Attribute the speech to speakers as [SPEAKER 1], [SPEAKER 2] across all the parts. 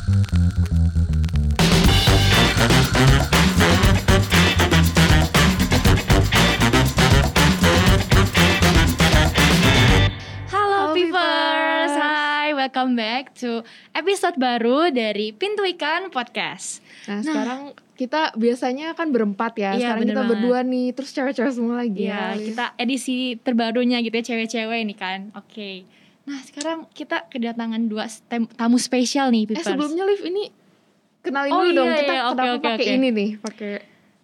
[SPEAKER 1] Welcome back to episode baru dari Pintu Ikan Podcast.
[SPEAKER 2] Nah, sekarang kita biasanya kan berempat ya.
[SPEAKER 1] Iya,
[SPEAKER 2] sekarang kita
[SPEAKER 1] banget.
[SPEAKER 2] berdua nih, terus cewek-cewek semua lagi
[SPEAKER 1] Ya, kita edisi terbarunya gitu ya, cewek-cewek ini kan. Oke. Nah, sekarang kita kedatangan dua tamu spesial nih
[SPEAKER 2] Eh
[SPEAKER 1] Pipers.
[SPEAKER 2] sebelumnya Liv ini kenalin
[SPEAKER 1] Oh,
[SPEAKER 2] dulu dong
[SPEAKER 1] iya,
[SPEAKER 2] kita
[SPEAKER 1] iya, oke,
[SPEAKER 2] kenapa
[SPEAKER 1] oke,
[SPEAKER 2] pakai
[SPEAKER 1] oke.
[SPEAKER 2] ini nih, pakai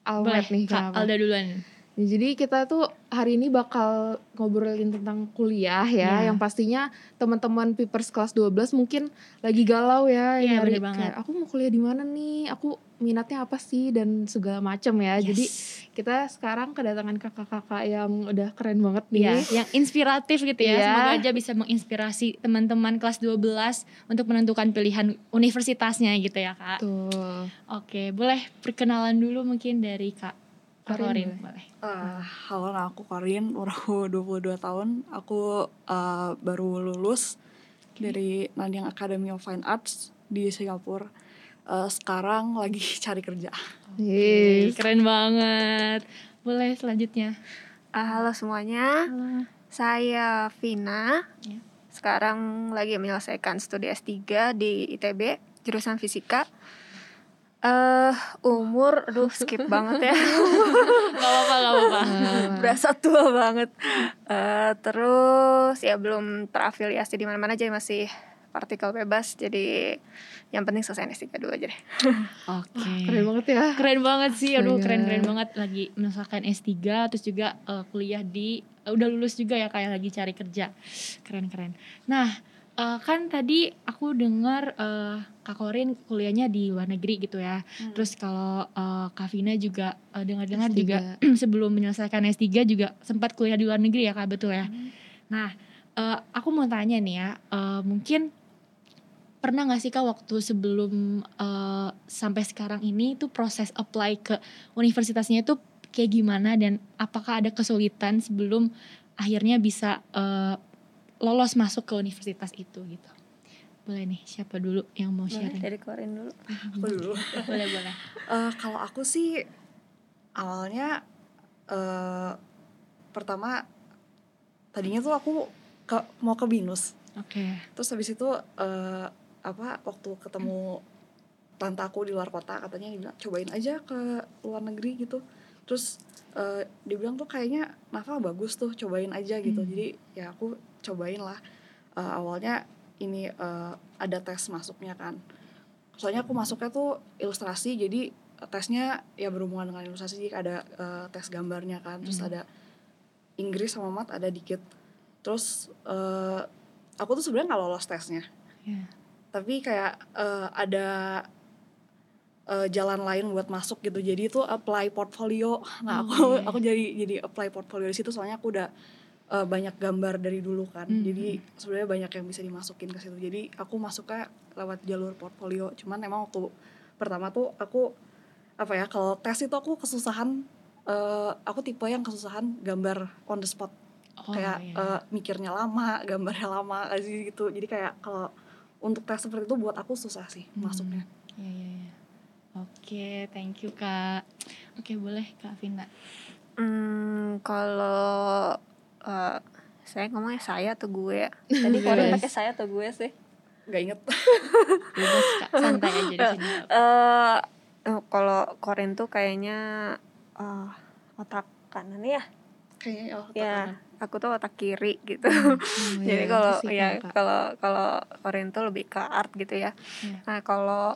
[SPEAKER 2] almet nih
[SPEAKER 1] Kak? Alda duluan.
[SPEAKER 2] Ya, jadi kita tuh hari ini bakal ngobrolin tentang kuliah ya,
[SPEAKER 1] Iya.
[SPEAKER 2] yang pastinya teman-teman Pipers kelas 12 mungkin lagi galau ya,
[SPEAKER 1] Iya,
[SPEAKER 2] nyari kayak aku mau kuliah di mana nih, aku minatnya apa sih dan segala macam ya. Jadi
[SPEAKER 1] Yes.
[SPEAKER 2] kita sekarang kedatangan kakak-kakak yang udah keren banget nih.
[SPEAKER 1] Iya, yang inspiratif gitu ya.
[SPEAKER 2] Iya.
[SPEAKER 1] Semoga aja bisa menginspirasi teman-teman kelas 12 untuk menentukan pilihan universitasnya gitu ya, Kak.
[SPEAKER 2] Tuh.
[SPEAKER 1] Oke, boleh perkenalan dulu mungkin dari Kak
[SPEAKER 2] Korin,
[SPEAKER 1] Korin, boleh.
[SPEAKER 3] Eh, halo, nah aku Korin, umur aku 22 tahun. Aku eh, baru lulus dari Nanyang Academy of Fine Arts di Singapura. Eh, sekarang lagi cari kerja.
[SPEAKER 2] Yes.
[SPEAKER 1] Keren banget. Boleh selanjutnya.
[SPEAKER 4] Ah, Halo semuanya,
[SPEAKER 1] Halo.
[SPEAKER 4] saya Vina.
[SPEAKER 1] Ya.
[SPEAKER 4] Sekarang lagi menyelesaikan studi S3 di ITB, jurusan fisika. Eh, umur, aduh skip banget ya.
[SPEAKER 1] Gak apa-apa, gak apa-apa.
[SPEAKER 4] Berasa tua banget. Eh, terus ya belum terafiliasi di mana-mana jadi masih partikel bebas. Jadi yang penting selesai S3 dulu aja deh.
[SPEAKER 1] Oke.
[SPEAKER 2] keren banget ya.
[SPEAKER 1] Keren banget sih, aduh keren-keren banget lagi menyelesaikan S3 terus juga eh, kuliah di eh, udah lulus juga ya kayak lagi cari kerja. Keren-keren. Nah, eh, kan tadi aku dengar eh, Kak Korin kuliahnya di luar negeri gitu ya. Terus kalau eh, Kak Vina juga eh, dengar-dengar
[SPEAKER 2] S3.
[SPEAKER 1] juga sebelum menyelesaikan S3 juga sempat kuliah di luar negeri ya Kak, betul ya. Nah, eh, aku mau tanya nih ya, eh, mungkin pernah nggak sih kak waktu sebelum eh, sampai sekarang ini tuh proses apply ke universitasnya itu kayak gimana dan apakah ada kesulitan sebelum akhirnya bisa eh, lolos masuk ke universitas itu gitu? Boleh nih, siapa dulu yang mau
[SPEAKER 4] Boleh
[SPEAKER 1] sharing?
[SPEAKER 4] dari keluarin dulu.
[SPEAKER 3] Aku dulu.
[SPEAKER 1] boleh boleh.
[SPEAKER 3] Eh, kalau aku sih awalnya eh, pertama tadinya tuh aku ke, mau ke binus.
[SPEAKER 1] Oke.
[SPEAKER 3] Terus habis itu eh, apa waktu ketemu tante aku di luar kota katanya dia bilang cobain aja ke luar negeri gitu. Terus eh, dia bilang tuh kayaknya Nafa bagus tuh cobain aja gitu.
[SPEAKER 1] Hmm.
[SPEAKER 3] Jadi ya aku cobain lah. Eh, awalnya ini eh, ada tes masuknya kan. Soalnya aku masuknya tuh ilustrasi jadi eh, tesnya ya berhubungan dengan ilustrasi jadi ada eh, tes gambarnya kan. Terus
[SPEAKER 1] Hmm.
[SPEAKER 3] ada Inggris sama mat ada dikit. Terus eh, aku tuh sebenarnya nggak lolos tesnya
[SPEAKER 1] Ya.
[SPEAKER 3] tapi kayak eh, ada eh, jalan lain buat masuk gitu jadi itu apply portfolio nah
[SPEAKER 1] Oh,
[SPEAKER 3] aku
[SPEAKER 1] iya.
[SPEAKER 3] aku jadi jadi apply portfolio di situ soalnya aku udah eh, banyak gambar dari dulu kan
[SPEAKER 1] Hmm.
[SPEAKER 3] jadi sebenarnya banyak yang bisa dimasukin ke situ jadi aku masuknya lewat jalur portfolio cuman emang waktu pertama tuh aku apa ya kalau tes itu aku kesusahan eh, aku tipe yang kesusahan gambar on the spot
[SPEAKER 1] Oh,
[SPEAKER 3] kayak
[SPEAKER 1] iya.
[SPEAKER 3] eh, mikirnya lama gambarnya lama kayak gitu jadi kayak kalau untuk tes seperti itu buat aku susah sih
[SPEAKER 1] Hmm.
[SPEAKER 3] masuknya
[SPEAKER 1] Iya, iya, iya. Oke, thank you Kak. Oke, boleh Kak Vina.
[SPEAKER 4] Hmm, kalau eh, saya ngomongnya saya atau gue ya? Tadi
[SPEAKER 2] Bebas.
[SPEAKER 4] pakai saya atau gue sih?
[SPEAKER 3] nggak inget
[SPEAKER 1] Bebas Kak, santai aja di sini.
[SPEAKER 4] eh eh, kalau Korin tuh kayaknya eh, otak kanan ya?
[SPEAKER 3] kayaknya ya, otak
[SPEAKER 4] Ya,
[SPEAKER 3] kanan.
[SPEAKER 4] aku tuh otak kiri gitu.
[SPEAKER 2] Oh,
[SPEAKER 4] Jadi
[SPEAKER 2] iya,
[SPEAKER 4] kalau ya kalau kalau Korin tuh lebih ke art gitu ya.
[SPEAKER 1] Iya.
[SPEAKER 4] Nah, kalau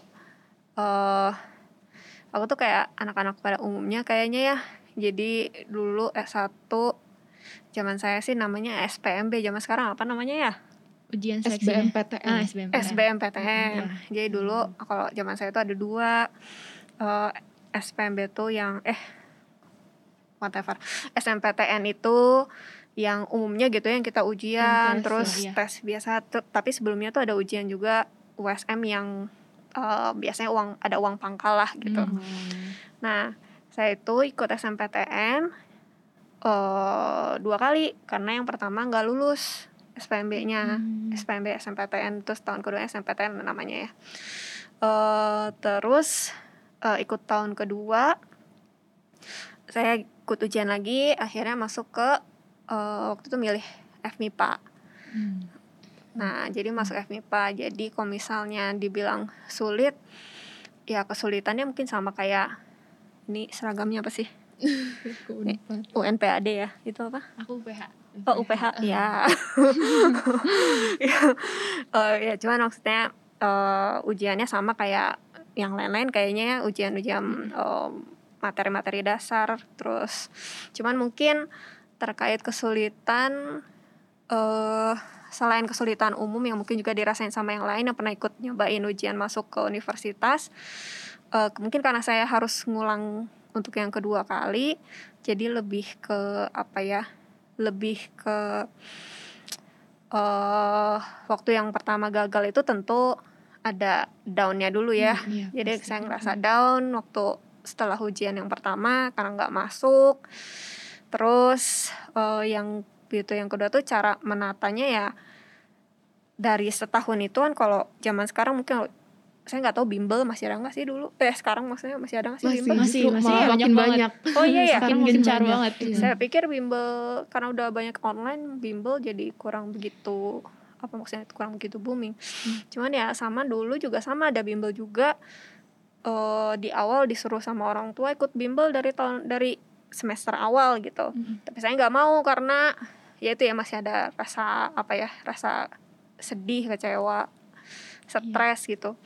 [SPEAKER 4] eh aku tuh kayak anak-anak pada umumnya kayaknya ya. Jadi dulu S1 zaman saya sih namanya SPMB, zaman sekarang apa namanya ya?
[SPEAKER 1] Ujian seleksinya.
[SPEAKER 2] SBMPTN.
[SPEAKER 1] Ah, SBMPTN.
[SPEAKER 4] SBMPTN.
[SPEAKER 1] Iya.
[SPEAKER 4] Jadi dulu kalau zaman saya tuh ada dua eh, SPMB tuh yang eh whatever. SMPTN itu yang umumnya gitu yang kita ujian
[SPEAKER 1] tes,
[SPEAKER 4] terus
[SPEAKER 1] ya, iya.
[SPEAKER 4] tes biasa tapi sebelumnya tuh ada ujian juga USM yang eh, biasanya uang ada uang pangkal lah gitu.
[SPEAKER 1] Hmm.
[SPEAKER 4] Nah, saya itu ikut SMPTN eh dua kali karena yang pertama nggak lulus SPMB-nya.
[SPEAKER 1] Hmm.
[SPEAKER 4] SPMB SMPTN terus tahun kedua SMPTN namanya ya. Eh, terus eh, ikut tahun kedua saya ikut ujian lagi akhirnya masuk ke eh, waktu itu milih FMIPA
[SPEAKER 1] Hmm.
[SPEAKER 4] Nah, jadi masuk FMIPA. Jadi kalau misalnya dibilang sulit, ya kesulitannya mungkin sama kayak ini seragamnya apa sih?
[SPEAKER 2] Unpad.
[SPEAKER 4] UNPAD ya. Itu apa?
[SPEAKER 1] Aku UPH.
[SPEAKER 4] Oh, UPH. Ya. Ya. Eh, ya, cuman maksudnya eh, ujiannya sama kayak yang lain-lain kayaknya ya, ujian-ujian eh, materi-materi dasar terus cuman mungkin terkait kesulitan eh selain kesulitan umum yang mungkin juga dirasain sama yang lain yang pernah ikut nyobain ujian masuk ke universitas eh mungkin karena saya harus ngulang untuk yang kedua kali jadi lebih ke apa ya lebih ke eh waktu yang pertama gagal itu tentu ada downnya dulu ya.
[SPEAKER 1] Iya,
[SPEAKER 4] jadi
[SPEAKER 1] pasti.
[SPEAKER 4] saya ngerasa down waktu setelah ujian yang pertama karena nggak masuk. Terus eh, yang itu yang kedua tuh cara menatanya ya dari setahun itu kan kalau zaman sekarang mungkin saya nggak tahu bimbel masih ada nggak sih dulu eh sekarang maksudnya masih ada nggak sih
[SPEAKER 2] Masih,
[SPEAKER 4] bimbel
[SPEAKER 1] Masih,
[SPEAKER 2] justru
[SPEAKER 1] masih,
[SPEAKER 2] malah
[SPEAKER 1] banyak banget.
[SPEAKER 2] banyak.
[SPEAKER 4] oh iya ya
[SPEAKER 1] Makin
[SPEAKER 2] makin
[SPEAKER 1] gencar
[SPEAKER 2] banyak.
[SPEAKER 1] banget.
[SPEAKER 2] Iya.
[SPEAKER 4] saya pikir bimbel karena udah banyak online bimbel jadi kurang begitu apa maksudnya kurang begitu booming cuman ya sama dulu juga sama ada bimbel juga eh di awal disuruh sama orang tua ikut bimbel dari tahun dari semester awal gitu
[SPEAKER 1] Mm-mm.
[SPEAKER 4] tapi saya nggak mau karena ya itu ya masih ada rasa apa ya rasa sedih kecewa stres gitu.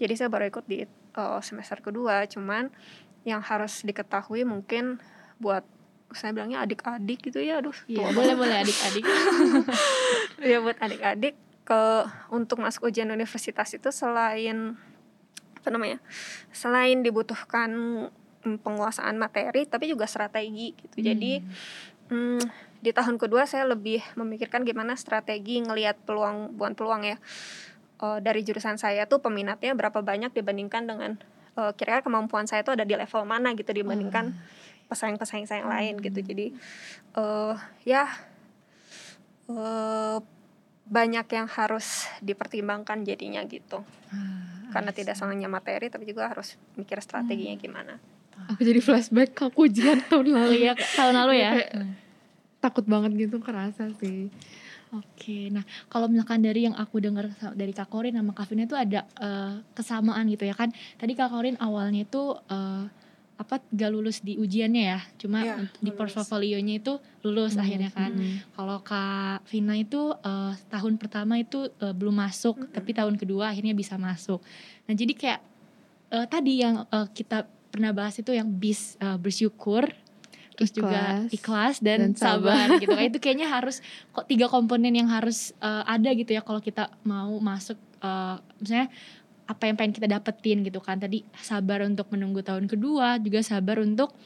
[SPEAKER 4] Jadi saya baru ikut di eh, semester kedua cuman yang harus diketahui mungkin buat saya bilangnya adik-adik gitu ya aduh
[SPEAKER 1] Iya,
[SPEAKER 4] tua
[SPEAKER 1] boleh boleh adik-adik.
[SPEAKER 4] ya buat adik-adik ke untuk masuk ujian universitas itu selain apa namanya selain dibutuhkan penguasaan materi tapi juga strategi gitu. Jadi mm, di tahun kedua saya lebih memikirkan gimana strategi ngelihat peluang bukan peluang ya Eh, dari jurusan saya tuh peminatnya berapa banyak dibandingkan dengan eh, kira-kira kemampuan saya tuh ada di level mana gitu dibandingkan pesaing-pesaing saya yang lain gitu jadi eh ya eh banyak yang harus dipertimbangkan jadinya gitu
[SPEAKER 1] Ah,
[SPEAKER 4] karena
[SPEAKER 1] I see.
[SPEAKER 4] tidak hanya materi tapi juga harus mikir strateginya gimana
[SPEAKER 2] Aku jadi flashback ke aku ujian tahun
[SPEAKER 1] Oh
[SPEAKER 2] lalu.
[SPEAKER 1] iya, tahun lalu ya.
[SPEAKER 2] Kayak Takut banget gitu kerasa sih.
[SPEAKER 1] Oke, nah kalau misalkan dari yang aku dengar dari Kak Korin sama Kak Vina itu ada eh, kesamaan gitu ya kan? Tadi Kak Korin awalnya itu eh, apa gak lulus di ujiannya ya, cuma untuk di portfolionya itu lulus akhirnya kan.
[SPEAKER 2] Hmm.
[SPEAKER 1] Kalau Kak Vina itu eh, tahun pertama itu eh, belum masuk,
[SPEAKER 4] Mm-mm.
[SPEAKER 1] tapi tahun kedua akhirnya bisa masuk. Nah jadi kayak eh, tadi yang eh, kita pernah bahas itu yang bis eh, bersyukur, terus juga
[SPEAKER 2] Ikhlas
[SPEAKER 1] ikhlas dan,
[SPEAKER 2] dan sabar.
[SPEAKER 1] sabar gitu. Kayak itu kayaknya harus kok tiga komponen yang harus eh, ada gitu ya kalau kita mau masuk, eh, misalnya apa yang pengen kita dapetin gitu kan. Tadi sabar untuk menunggu tahun kedua, juga sabar untuk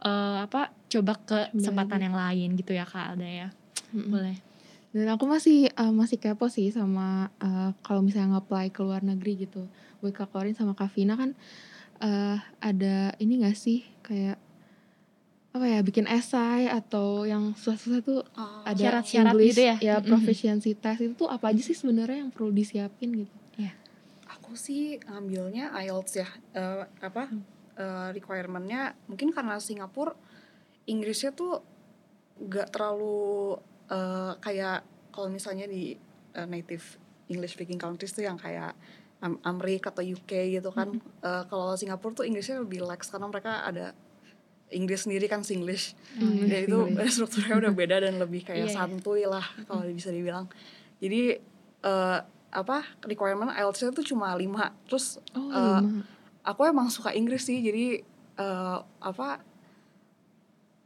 [SPEAKER 1] eh, apa coba ke kesempatan yang lain gitu ya Kak Alda ya.
[SPEAKER 2] Mm-mm.
[SPEAKER 1] Boleh.
[SPEAKER 2] Dan aku masih eh, masih kepo sih sama eh, kalau misalnya nge-apply ke luar negeri gitu. Buat Kak Korin sama Kak Vina kan eh, ada ini gak sih kayak apa ya bikin esai atau yang susah-susah tuh ada
[SPEAKER 1] Syarat-syarat
[SPEAKER 2] English,
[SPEAKER 1] gitu ya?
[SPEAKER 2] ya proficiency test. Itu tuh apa aja sih sebenarnya yang perlu disiapin gitu.
[SPEAKER 3] aku sih ngambilnya IELTS ya. Eh, apa eh, requirementnya mungkin karena Singapura Inggrisnya tuh gak terlalu eh, kayak kalau misalnya di eh, native English speaking countries tuh yang kayak Am- Amerika atau UK gitu kan. Eh, kalau Singapura tuh Inggrisnya lebih lax karena mereka ada Inggris sendiri kan Singlish
[SPEAKER 2] Hmm,
[SPEAKER 3] ya itu
[SPEAKER 2] English.
[SPEAKER 3] strukturnya udah beda dan lebih kayak
[SPEAKER 1] Iya, iya.
[SPEAKER 3] santuy lah kalau bisa dibilang jadi eh, apa requirement IELTS-nya tuh cuma lima terus
[SPEAKER 2] Oh, lima.
[SPEAKER 3] aku emang suka Inggris sih jadi eh, apa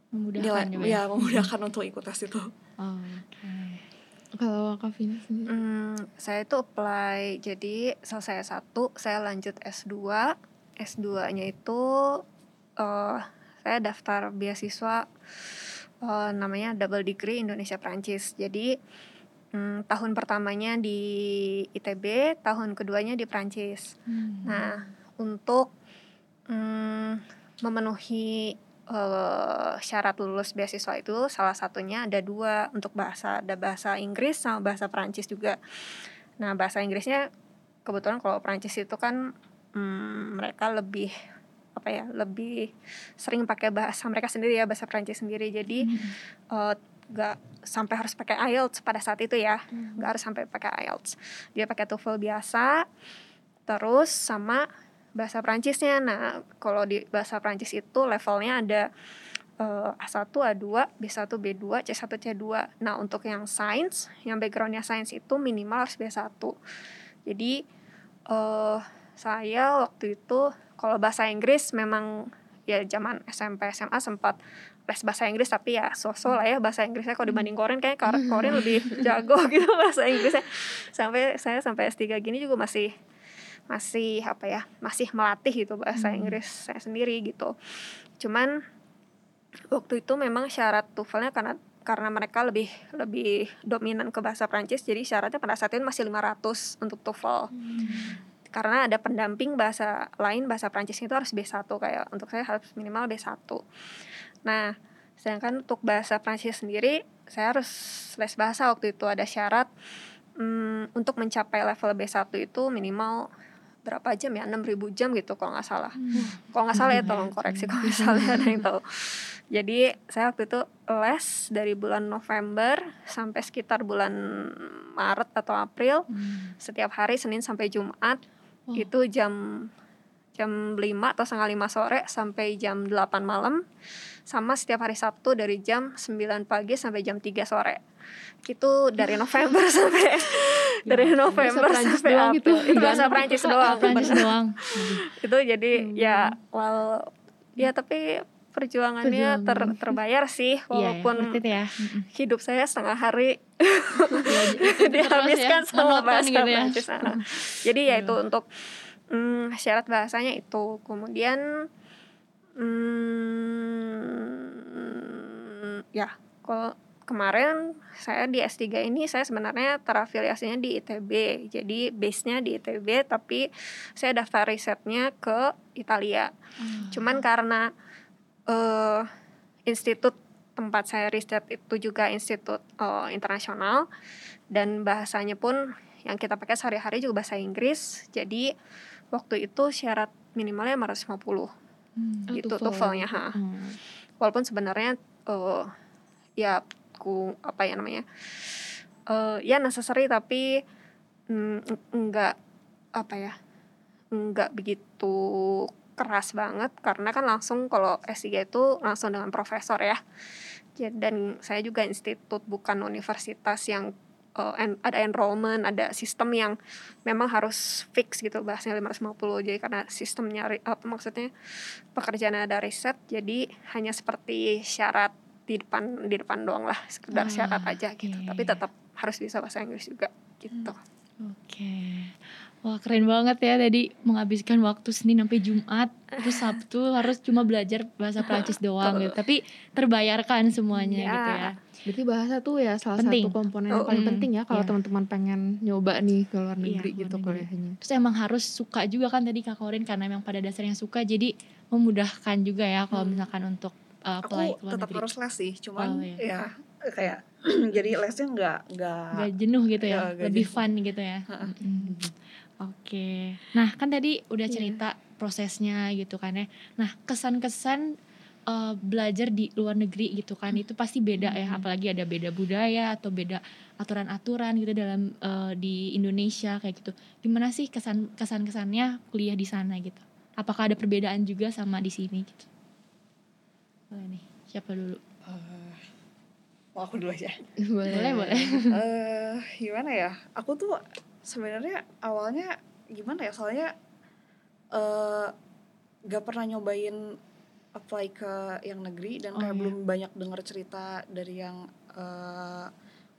[SPEAKER 1] Memudahkan
[SPEAKER 3] nilai
[SPEAKER 1] juga
[SPEAKER 3] ya memudahkan untuk ikut tes itu
[SPEAKER 1] Oh, oke.
[SPEAKER 2] Kalau Kak Vina sendiri.
[SPEAKER 4] Hmm, saya itu apply jadi selesai satu saya lanjut S2 S2-nya itu eh saya daftar beasiswa eh, namanya double degree Indonesia Prancis jadi hmm, tahun pertamanya di ITB tahun keduanya di Prancis
[SPEAKER 1] Hmm.
[SPEAKER 4] Nah, untuk mm, memenuhi eh, syarat lulus beasiswa itu salah satunya ada dua untuk bahasa, ada bahasa Inggris sama bahasa Perancis juga. Nah, bahasa Inggrisnya kebetulan kalau Perancis itu kan hmm, mereka lebih apa ya lebih sering pakai bahasa mereka sendiri ya bahasa Prancis sendiri. Jadi eh, nggak sampai harus pakai IELTS pada saat itu ya. Nggak harus sampai pakai IELTS. Dia pakai TOEFL biasa terus sama bahasa Prancisnya nah kalau di bahasa Prancis itu levelnya ada eh, A1, A2, B1, B2, C1, C2 nah untuk yang sains yang backgroundnya sains itu minimal harus B1 jadi eh saya waktu itu kalau bahasa Inggris memang ya zaman SMP SMA sempat les bahasa Inggris tapi ya so-so lah ya bahasa Inggrisnya. Kalau dibanding Korin kayak Korin lebih jago gitu bahasa Inggrisnya. Sampai saya sampai S3 gini juga masih masih apa ya masih melatih gitu bahasa
[SPEAKER 1] Hmm.
[SPEAKER 4] Inggris saya sendiri gitu. Cuman waktu itu memang syarat TOEFL-nya karena karena mereka lebih lebih dominan ke bahasa Prancis jadi syaratnya pada saat itu masih 500 untuk TOEFL karena ada pendamping bahasa lain bahasa Prancis itu harus B1 kayak untuk saya harus minimal B1 nah sedangkan untuk bahasa Prancis sendiri saya harus les bahasa waktu itu. Ada syarat hmm, untuk mencapai level B1 itu minimal berapa jam ya? 6000 jam gitu kalau nggak salah. Kalau nggak salah ya tolong koreksi kalau misalnya ada yang tahu. Jadi saya waktu itu les dari bulan November sampai sekitar bulan Maret atau April. Setiap hari Senin sampai Jumat
[SPEAKER 1] Oh.
[SPEAKER 4] itu jam jam 5 atau setengah 5 sore sampai jam 8 malam. Sama setiap hari Sabtu dari jam 9 pagi sampai jam 3 sore. Itu dari November sampai dari November sampai April.
[SPEAKER 2] gitu.
[SPEAKER 4] itu bahasa Prancis doang.
[SPEAKER 1] Prancis doang.
[SPEAKER 4] Itu jadi ya well ya tapi perjuangannya ter, terbayar sih
[SPEAKER 1] Iya ya,
[SPEAKER 4] walaupun
[SPEAKER 1] it ya
[SPEAKER 4] hidup saya setengah hari
[SPEAKER 1] Terus
[SPEAKER 4] dihabiskan
[SPEAKER 1] ya,
[SPEAKER 4] sama bahasa
[SPEAKER 1] gitu ya.
[SPEAKER 4] Ah. Jadi ya itu untuk mm, syarat bahasanya itu. Kemudian mm, ya kalau kemarin saya di S3 ini saya sebenarnya terafiliasinya di ITB. Jadi base-nya di ITB tapi saya daftar risetnya ke Italia. Cuman karena eh institut tempat saya riset itu juga institut eh, internasional dan bahasanya pun yang kita pakai sehari-hari juga bahasa Inggris. Jadi waktu itu syarat minimalnya 550
[SPEAKER 1] Hmm.
[SPEAKER 2] Oh,
[SPEAKER 4] gitu
[SPEAKER 2] TOEFL.
[SPEAKER 4] TOEFL-nya. ha.
[SPEAKER 2] Hmm.
[SPEAKER 4] Walaupun sebenarnya eh ya ku apa ya namanya? eh ya necessary tapi mm, enggak apa ya? Enggak begitu keras banget karena kan langsung kalau S3 itu langsung dengan profesor ya. Ja- Dan saya juga institut bukan universitas yang eh, en- ada enrollment, ada sistem yang memang harus fix gitu bahasnya 550. Jadi karena sistemnya apa maksudnya pekerjaan ada riset jadi hanya seperti syarat di depan di depan doang lah sekedar
[SPEAKER 1] Ah,
[SPEAKER 4] syarat aja gitu. Tapi tetap harus bisa bahasa Inggris juga gitu.
[SPEAKER 1] Oke. Wah keren banget ya tadi menghabiskan waktu Senin sampai Jumat terus Sabtu harus cuma belajar bahasa Prancis doang gitu. Tapi terbayarkan semuanya
[SPEAKER 4] Ya.
[SPEAKER 1] gitu ya.
[SPEAKER 2] Berarti bahasa tuh ya salah
[SPEAKER 1] Penting.
[SPEAKER 2] satu komponen yang
[SPEAKER 4] Oh,
[SPEAKER 2] paling
[SPEAKER 1] mm,
[SPEAKER 2] penting ya kalau
[SPEAKER 1] iya.
[SPEAKER 2] teman-teman pengen nyoba nih ke luar
[SPEAKER 1] Iya,
[SPEAKER 2] negeri
[SPEAKER 1] luar
[SPEAKER 2] gitu kuliahnya.
[SPEAKER 1] Terus emang harus suka juga kan tadi Kak Korin karena emang pada dasarnya suka jadi memudahkan juga ya kalau
[SPEAKER 3] Hmm.
[SPEAKER 1] misalkan untuk uh,
[SPEAKER 3] aku
[SPEAKER 1] apply ke luar
[SPEAKER 3] tetap
[SPEAKER 1] negeri.
[SPEAKER 3] harus les sih cuman
[SPEAKER 1] Oh, iya.
[SPEAKER 3] ya kayak jadi lesnya nggak nggak
[SPEAKER 1] Gak jenuh gitu ya,
[SPEAKER 3] Ya, nggak
[SPEAKER 1] lebih
[SPEAKER 3] jenuh.
[SPEAKER 1] fun gitu ya. Oke. Nah, kan tadi udah
[SPEAKER 2] Iya.
[SPEAKER 1] cerita prosesnya gitu kan ya. Nah, kesan-kesan eh, belajar di luar negeri gitu kan itu pasti beda ya,
[SPEAKER 2] Hmm.
[SPEAKER 1] apalagi ada beda budaya atau beda aturan-aturan gitu dalam eh, di Indonesia kayak gitu. Gimana sih kesan kesan-kesannya kuliah di sana gitu? Apakah ada perbedaan juga sama di sini gitu? Boleh nih, siapa dulu?
[SPEAKER 3] Mau aku dulu aja
[SPEAKER 2] boleh.
[SPEAKER 1] Boleh, boleh.
[SPEAKER 3] eh gimana ya aku tuh sebenarnya awalnya gimana ya soalnya eh gak pernah nyobain apply ke yang negeri dan
[SPEAKER 1] Oh,
[SPEAKER 3] kayak
[SPEAKER 1] iya.
[SPEAKER 3] belum banyak dengar cerita dari yang eh,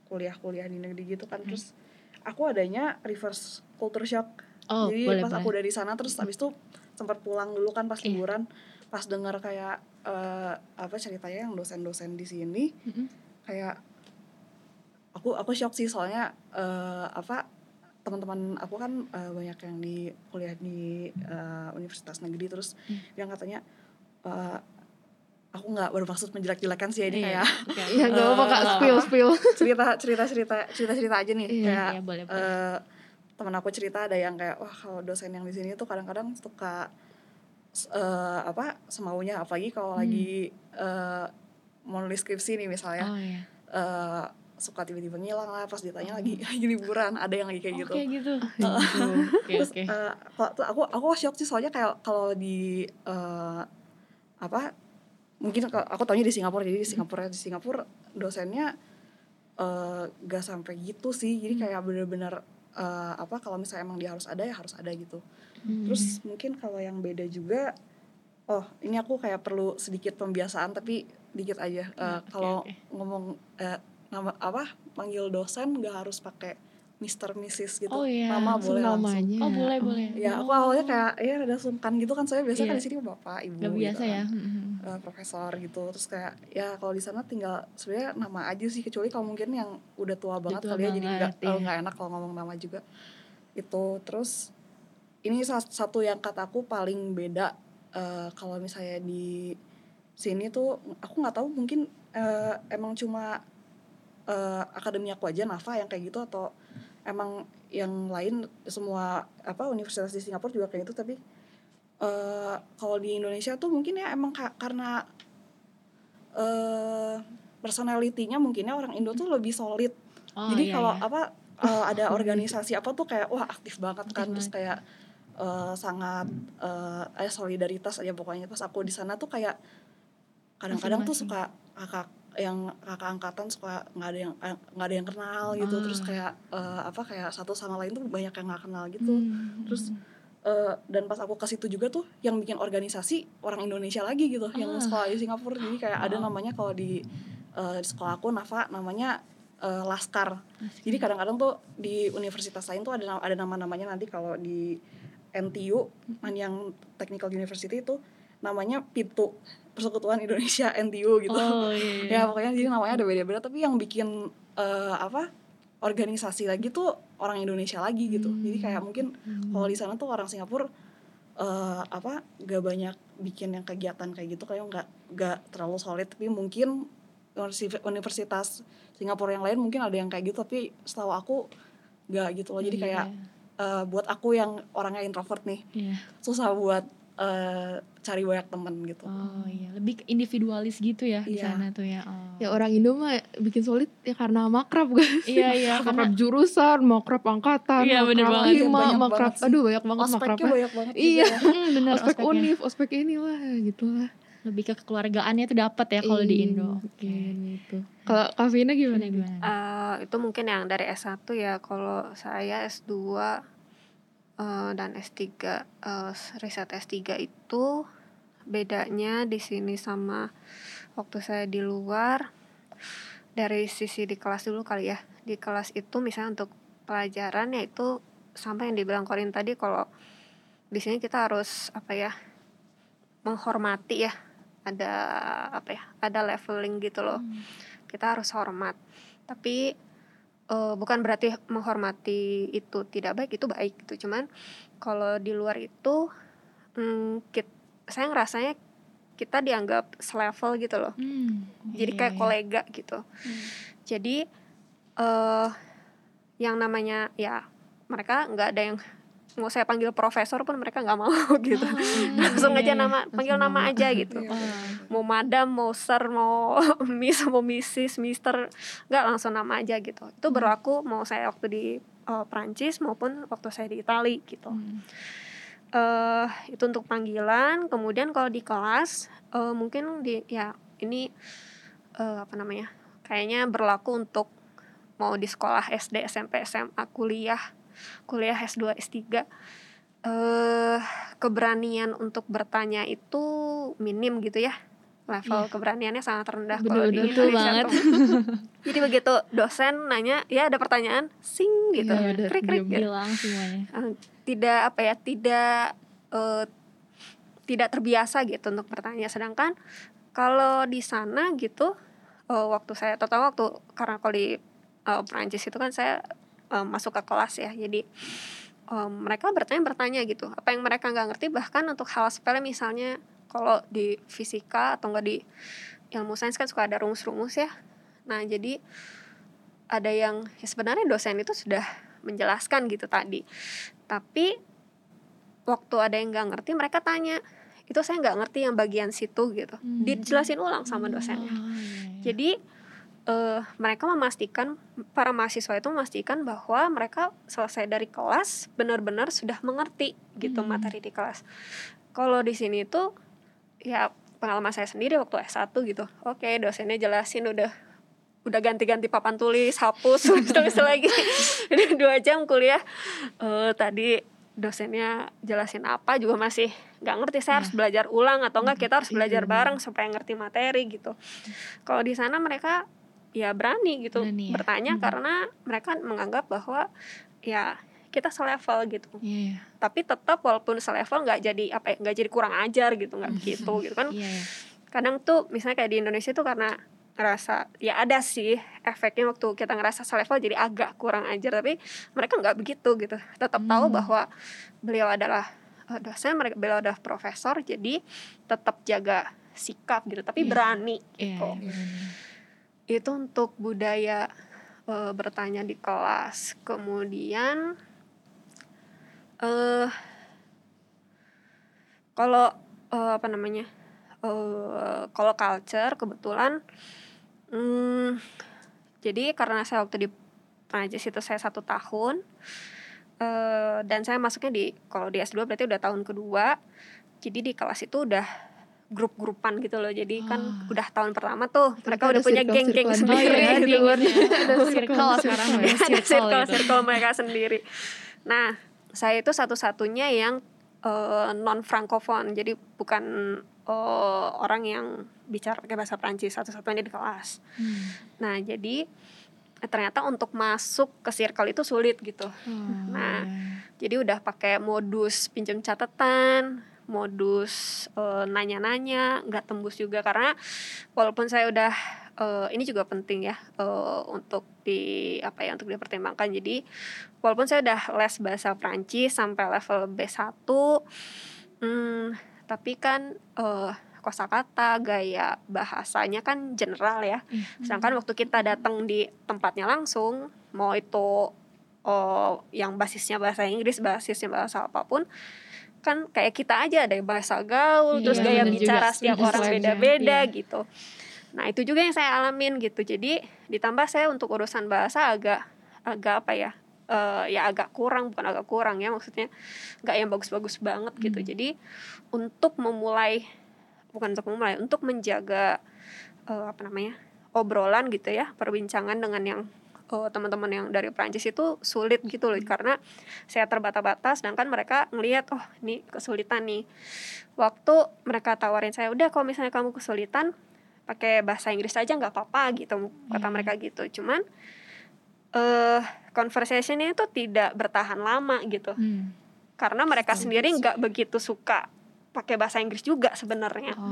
[SPEAKER 3] kuliah-kuliah di negeri gitu kan
[SPEAKER 1] Hmm.
[SPEAKER 3] terus aku adanya reverse culture shock
[SPEAKER 1] Oh,
[SPEAKER 3] jadi
[SPEAKER 1] boleh,
[SPEAKER 3] pas
[SPEAKER 1] boleh.
[SPEAKER 3] aku dari sana terus abis itu sempat pulang dulu kan pas
[SPEAKER 1] Iya.
[SPEAKER 3] liburan pas dengar kayak eh, apa ceritanya yang dosen-dosen di sini
[SPEAKER 1] Mm-mm.
[SPEAKER 3] kayak aku aku shock sih soalnya eh, apa teman-teman aku kan eh, banyak yang di kuliah di eh, universitas negeri terus
[SPEAKER 1] Hmm.
[SPEAKER 3] yang katanya eh, aku nggak bermaksud menjelek-jelekan sih ini
[SPEAKER 1] Iya,
[SPEAKER 3] kayak
[SPEAKER 1] oke.
[SPEAKER 2] Iya gak apa-apa kak spill spill.
[SPEAKER 3] cerita cerita cerita cerita cerita aja nih
[SPEAKER 2] Iya,
[SPEAKER 3] kayak
[SPEAKER 1] Iya, boleh, boleh.
[SPEAKER 3] eh, teman aku cerita ada yang kayak wah kalau dosen yang di sini tuh kadang-kadang suka eh, apa semaunya apalagi kalau
[SPEAKER 1] Hmm.
[SPEAKER 3] lagi eh, mau nulis skripsi nih misalnya
[SPEAKER 1] Oh iya.
[SPEAKER 3] Suka tiba-tiba ngilang lah pas ditanya lagi lagi liburan ada yang lagi kayak
[SPEAKER 1] Oh,
[SPEAKER 3] gitu
[SPEAKER 1] kayak gitu.
[SPEAKER 2] Gitu.
[SPEAKER 3] Terus eh, aku aku shock sih soalnya kayak kalau di eh, apa mungkin aku tahunya di Singapura jadi di Singapura di Singapura dosennya eh, gak sampai gitu sih jadi
[SPEAKER 1] Hmm.
[SPEAKER 3] kayak bener-bener eh, apa kalau misalnya emang dia harus ada ya harus ada gitu
[SPEAKER 1] Hmm.
[SPEAKER 3] terus mungkin kalau yang beda juga oh ini aku kayak perlu sedikit pembiasaan tapi dikit aja Eh,
[SPEAKER 1] Ah, oke,
[SPEAKER 3] kalau
[SPEAKER 1] oke.
[SPEAKER 3] ngomong eh, nama apa manggil dosen nggak harus pakai Mister Mrs gitu
[SPEAKER 1] Oh, iya,
[SPEAKER 3] nama boleh langsung
[SPEAKER 2] namanya.
[SPEAKER 1] Oh boleh boleh.
[SPEAKER 3] Ya, aku awalnya kayak ya rada sungkan gitu kan saya biasa
[SPEAKER 1] Iya.
[SPEAKER 3] kan di sini bapak, ibu
[SPEAKER 1] Gak biasa
[SPEAKER 3] gitu
[SPEAKER 1] ya.
[SPEAKER 3] kan. Eh, profesor gitu. Terus kayak ya kalau di sana tinggal sebenarnya nama aja sih kecuali kalau mungkin yang udah tua banget
[SPEAKER 1] tua
[SPEAKER 3] kali ya jadi nggak
[SPEAKER 1] banget, iya.
[SPEAKER 3] nggak enak kalau ngomong nama juga. Itu terus ini satu yang kataku paling beda eh, kalau misalnya di sini tuh aku nggak tahu mungkin eh, emang cuma eh, akademi aku aja Nafa yang kayak gitu atau emang yang lain semua apa universitas di Singapura juga kayak gitu tapi eh kalau di Indonesia tuh mungkin ya emang ka- karena eh personalitinya mungkinnya orang Indo tuh lebih solid
[SPEAKER 1] Oh,
[SPEAKER 3] jadi
[SPEAKER 1] iya,
[SPEAKER 3] kalau
[SPEAKER 1] iya.
[SPEAKER 3] apa eh, ada organisasi apa tuh kayak wah aktif banget
[SPEAKER 1] Aktif
[SPEAKER 3] kan terus
[SPEAKER 1] banget.
[SPEAKER 3] kayak eh, sangat eh ada solidaritas aja pokoknya pas aku di sana tuh kayak kadang-kadang tuh suka kakak yang kakak angkatan suka nggak ada yang eh, nggak ada yang kenal gitu terus
[SPEAKER 1] Ah.
[SPEAKER 3] kayak eh, apa kayak satu sama lain tuh banyak yang nggak kenal gitu
[SPEAKER 1] Hmm.
[SPEAKER 3] terus eh, dan pas aku ke situ juga tuh yang bikin organisasi orang Indonesia lagi gitu yang
[SPEAKER 1] Ah.
[SPEAKER 3] sekolah di Singapura jadi kayak ada
[SPEAKER 1] Wow.
[SPEAKER 3] namanya kalau di eh, di sekolah aku Nafa namanya eh, Laskar jadi kadang-kadang tuh di universitas lain tuh ada ada nama-namanya nanti kalau di NTU man yang Technical University itu namanya PITU Persekutuan Indonesia NTU gitu.
[SPEAKER 1] Oh iya.
[SPEAKER 3] ya pokoknya jadi namanya ada beda-beda tapi yang bikin eh, apa organisasi lagi tuh orang Indonesia lagi gitu. Jadi kayak mungkin
[SPEAKER 1] Hmm.
[SPEAKER 3] kalau di sana tuh orang Singapura eh, apa gak banyak bikin yang kegiatan kayak gitu kayak nggak nggak terlalu solid tapi mungkin universi- universitas Singapura yang lain mungkin ada yang kayak gitu tapi setahu aku nggak gitu loh jadi
[SPEAKER 1] Iya,
[SPEAKER 3] kayak eh, buat aku yang orangnya introvert nih
[SPEAKER 1] Iya.
[SPEAKER 3] susah buat eh, cari banyak temen gitu
[SPEAKER 1] Oh iya, lebih ke individualis gitu ya di
[SPEAKER 3] Iya.
[SPEAKER 1] sana tuh ya. Oh.
[SPEAKER 2] Ya orang Indo mah bikin solid ya karena makrab kan.
[SPEAKER 1] Iya iya, karena
[SPEAKER 2] makrab jurusan, makrab angkatan,
[SPEAKER 1] Iya, bener
[SPEAKER 2] makrab
[SPEAKER 1] banget.
[SPEAKER 2] hima,
[SPEAKER 3] Banyak
[SPEAKER 2] makrab
[SPEAKER 3] banget sih.
[SPEAKER 2] aduh banyak banget
[SPEAKER 3] ospeknya
[SPEAKER 2] makrabnya.
[SPEAKER 3] banyak banget
[SPEAKER 2] Iya.
[SPEAKER 3] ya.
[SPEAKER 1] Hmm, bener
[SPEAKER 2] Ospek
[SPEAKER 1] ospeknya.
[SPEAKER 2] univ, ospek inilah gitu lah.
[SPEAKER 1] Lebih ke kekeluargaannya tuh dapat ya kalau di
[SPEAKER 2] Iya,
[SPEAKER 1] Indo. Oke.
[SPEAKER 2] Gitu. Kalau Kavina gimana?
[SPEAKER 1] Gimana gimana?
[SPEAKER 4] Eh, itu mungkin yang dari S1 ya kalau saya S2 eh, dan S3 eh, riset S3 itu bedanya di sini sama waktu saya di luar. Dari sisi di kelas dulu kali ya. Di kelas itu misalnya untuk pelajaran yaitu sampai yang dibilang Korin tadi kalau di sini kita harus apa ya menghormati ya. Ada apa ya ada leveling gitu loh.
[SPEAKER 1] Hmm.
[SPEAKER 4] kita harus hormat. Tapi eh, bukan berarti menghormati itu tidak baik itu baik gitu. Cuman kalau di luar itu hmm, kit- saya ngerasanya kita dianggap selevel gitu loh.
[SPEAKER 1] Hmm,
[SPEAKER 4] jadi
[SPEAKER 1] iya,
[SPEAKER 4] kayak
[SPEAKER 1] iya.
[SPEAKER 4] kolega gitu. Jadi eh yang namanya ya mereka nggak ada yang mau saya panggil profesor pun mereka nggak mau gitu
[SPEAKER 1] Oh,
[SPEAKER 4] langsung
[SPEAKER 1] iya,
[SPEAKER 4] aja
[SPEAKER 1] iya.
[SPEAKER 4] nama panggil nama aja gitu
[SPEAKER 3] Iya.
[SPEAKER 4] Mau madam mau sir mau miss mau missis mister nggak langsung nama aja gitu itu
[SPEAKER 1] Hmm.
[SPEAKER 4] berlaku mau saya waktu di eh, Prancis maupun waktu saya di Itali gitu
[SPEAKER 1] Hmm.
[SPEAKER 4] eh itu untuk panggilan kemudian kalau di kelas eh, mungkin di ya ini eh, apa namanya kayaknya berlaku untuk mau di sekolah SD SMP SMA kuliah kuliah S2 S3 eh keberanian untuk bertanya itu minim gitu ya. Level
[SPEAKER 1] Iya.
[SPEAKER 4] keberaniannya sangat rendah kalau di Indonesia
[SPEAKER 1] banget.
[SPEAKER 4] jadi begitu dosen nanya ya ada pertanyaan? Sing gitu.
[SPEAKER 2] Iya, udah
[SPEAKER 4] krik krik gitu.
[SPEAKER 1] Bilang semuanya.
[SPEAKER 4] tidak apa ya tidak eh, tidak terbiasa gitu untuk bertanya. Sedangkan kalau di sana gitu eh, waktu saya terutama waktu karena kalau di eh, Perancis itu kan saya eh, masuk ke kelas ya. Jadi eh, mereka bertanya bertanya gitu. Apa yang mereka nggak ngerti bahkan untuk hal sepele misalnya kalau di fisika atau enggak di ilmu sains kan suka ada rumus-rumus ya. Nah jadi ada yang ya sebenarnya dosen itu sudah menjelaskan gitu tadi. Tapi waktu ada yang nggak ngerti mereka tanya itu saya nggak ngerti yang bagian situ gitu.
[SPEAKER 1] Hmm.
[SPEAKER 4] dijelasin ulang sama dosennya.
[SPEAKER 1] Iya.
[SPEAKER 4] jadi eh, mereka memastikan para mahasiswa itu memastikan bahwa mereka selesai dari kelas benar-benar sudah mengerti gitu
[SPEAKER 1] Hmm.
[SPEAKER 4] materi di kelas. Kalau di sini tuh ya pengalaman saya sendiri waktu S1 gitu. Oke, dosennya jelasin udah udah ganti-ganti papan tulis, hapus, tulis lagi. Ini dua jam kuliah. Eh, tadi dosennya jelasin apa juga masih nggak ngerti saya harus belajar ulang atau enggak kita harus belajar
[SPEAKER 1] Iya,
[SPEAKER 4] bareng supaya ngerti materi gitu kalau di sana mereka ya berani gitu
[SPEAKER 1] Berani ya.
[SPEAKER 4] bertanya
[SPEAKER 1] Hmm.
[SPEAKER 4] karena mereka menganggap bahwa ya kita selevel gitu
[SPEAKER 1] Iya, iya.
[SPEAKER 4] tapi tetap walaupun selevel nggak jadi apa ya, nggak jadi kurang ajar gitu nggak begitu gitu kan
[SPEAKER 1] Iya, iya.
[SPEAKER 4] kadang tuh misalnya kayak di Indonesia tuh karena ngerasa ya ada sih efeknya waktu kita ngerasa selevel jadi agak kurang ajar tapi mereka nggak begitu gitu tetap tahu
[SPEAKER 1] Hmm.
[SPEAKER 4] bahwa beliau adalah dosen mereka beliau adalah profesor jadi tetap jaga sikap gitu tapi
[SPEAKER 1] Iya.
[SPEAKER 4] berani
[SPEAKER 1] Iya,
[SPEAKER 4] gitu
[SPEAKER 1] iya, berani.
[SPEAKER 4] Itu untuk budaya eh, bertanya di kelas. Kemudian eh kalau eh, apa namanya eh kalau culture kebetulan hmm, jadi karena saya waktu di Prancis itu saya satu tahun eh dan saya masuknya di kalau di S2 berarti udah tahun kedua jadi di kelas itu udah grup-grupan gitu loh jadi kan
[SPEAKER 1] Ah.
[SPEAKER 4] udah tahun pertama tuh mereka
[SPEAKER 2] Ternyata
[SPEAKER 4] udah punya geng-geng
[SPEAKER 2] circle-circlean.
[SPEAKER 1] Oh
[SPEAKER 4] sendiri
[SPEAKER 1] iya,
[SPEAKER 4] gitu.
[SPEAKER 1] di luar
[SPEAKER 2] Ada
[SPEAKER 1] circle sekarang ya,
[SPEAKER 4] ada
[SPEAKER 1] circle
[SPEAKER 4] circle
[SPEAKER 1] gitu.
[SPEAKER 4] circle mereka sendiri nah saya itu satu-satunya yang non frankofon jadi bukan eh, orang yang bicara pakai bahasa Prancis satu-satunya di kelas
[SPEAKER 1] Hmm.
[SPEAKER 4] nah jadi eh, ternyata untuk masuk ke circle itu sulit gitu
[SPEAKER 1] Oh,
[SPEAKER 4] Nah, jadi udah pakai modus pinjam catatan, modus eh, nanya-nanya, nggak tembus juga karena walaupun saya udah eh, ini juga penting ya eh, untuk di apa ya untuk dipertimbangkan. Jadi walaupun saya udah les bahasa Prancis sampai level B1 hmm, tapi kan eh, kosakata, gaya bahasanya kan general ya.
[SPEAKER 1] Iya.
[SPEAKER 4] Sedangkan waktu kita datang di tempatnya langsung, mau itu oh, yang basisnya bahasa Inggris, basisnya bahasa apa pun, kan kayak kita aja ada bahasa gaul, terus
[SPEAKER 1] Iya,
[SPEAKER 4] gaya
[SPEAKER 1] bener
[SPEAKER 4] bicara
[SPEAKER 1] juga.
[SPEAKER 4] setiap
[SPEAKER 1] Setuju
[SPEAKER 4] orang
[SPEAKER 1] setuju.
[SPEAKER 4] beda-beda
[SPEAKER 1] Iya.
[SPEAKER 4] gitu. Nah itu juga yang saya alamin gitu. Jadi ditambah saya untuk urusan bahasa agak agak apa ya? eh, ya agak kurang bukan agak kurang ya maksudnya nggak yang bagus-bagus banget gitu
[SPEAKER 1] Hmm.
[SPEAKER 4] jadi untuk memulai bukan untuk memulai untuk menjaga eh, apa namanya obrolan gitu ya perbincangan dengan yang eh, teman-teman yang dari Prancis itu sulit gitu loh karena saya terbata-bata sedangkan mereka ngelihat oh ini kesulitan nih waktu mereka tawarin saya udah kalau misalnya kamu kesulitan pakai bahasa Inggris aja nggak apa-apa gitu kata
[SPEAKER 1] Hmm.
[SPEAKER 4] mereka gitu cuman eh conversationnya itu tidak bertahan lama gitu
[SPEAKER 1] Hmm.
[SPEAKER 4] karena mereka
[SPEAKER 1] Betul.
[SPEAKER 4] sendiri nggak begitu suka pakai bahasa Inggris juga sebenarnya
[SPEAKER 1] Oh.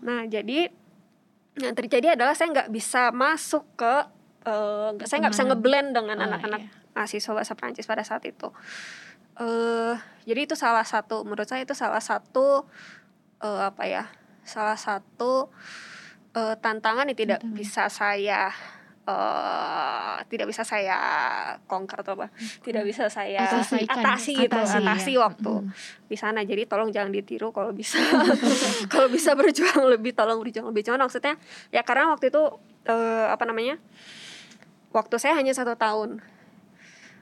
[SPEAKER 4] Nah, jadi yang terjadi adalah saya nggak bisa masuk ke, eh, nggak saya nggak bisa ngeblend dengan
[SPEAKER 1] Oh,
[SPEAKER 4] anak-anak
[SPEAKER 1] iya.
[SPEAKER 4] mahasiswa bahasa Prancis pada saat itu. eh jadi itu salah satu, menurut saya itu salah satu eh, apa ya, salah satu eh, tantangan yang tidak
[SPEAKER 1] Tantangan.
[SPEAKER 4] bisa saya eh tidak bisa saya conquer atau apa, tidak bisa saya
[SPEAKER 1] Selesaikan.
[SPEAKER 4] atasi gitu,
[SPEAKER 1] Atasi,
[SPEAKER 4] atasi
[SPEAKER 1] iya.
[SPEAKER 4] waktu
[SPEAKER 1] Hmm.
[SPEAKER 4] di sana. Jadi tolong jangan ditiru kalau bisa kalau bisa berjuang lebih tolong berjuang lebih cuman maksudnya ya karena waktu itu eh, apa namanya waktu saya hanya satu tahun.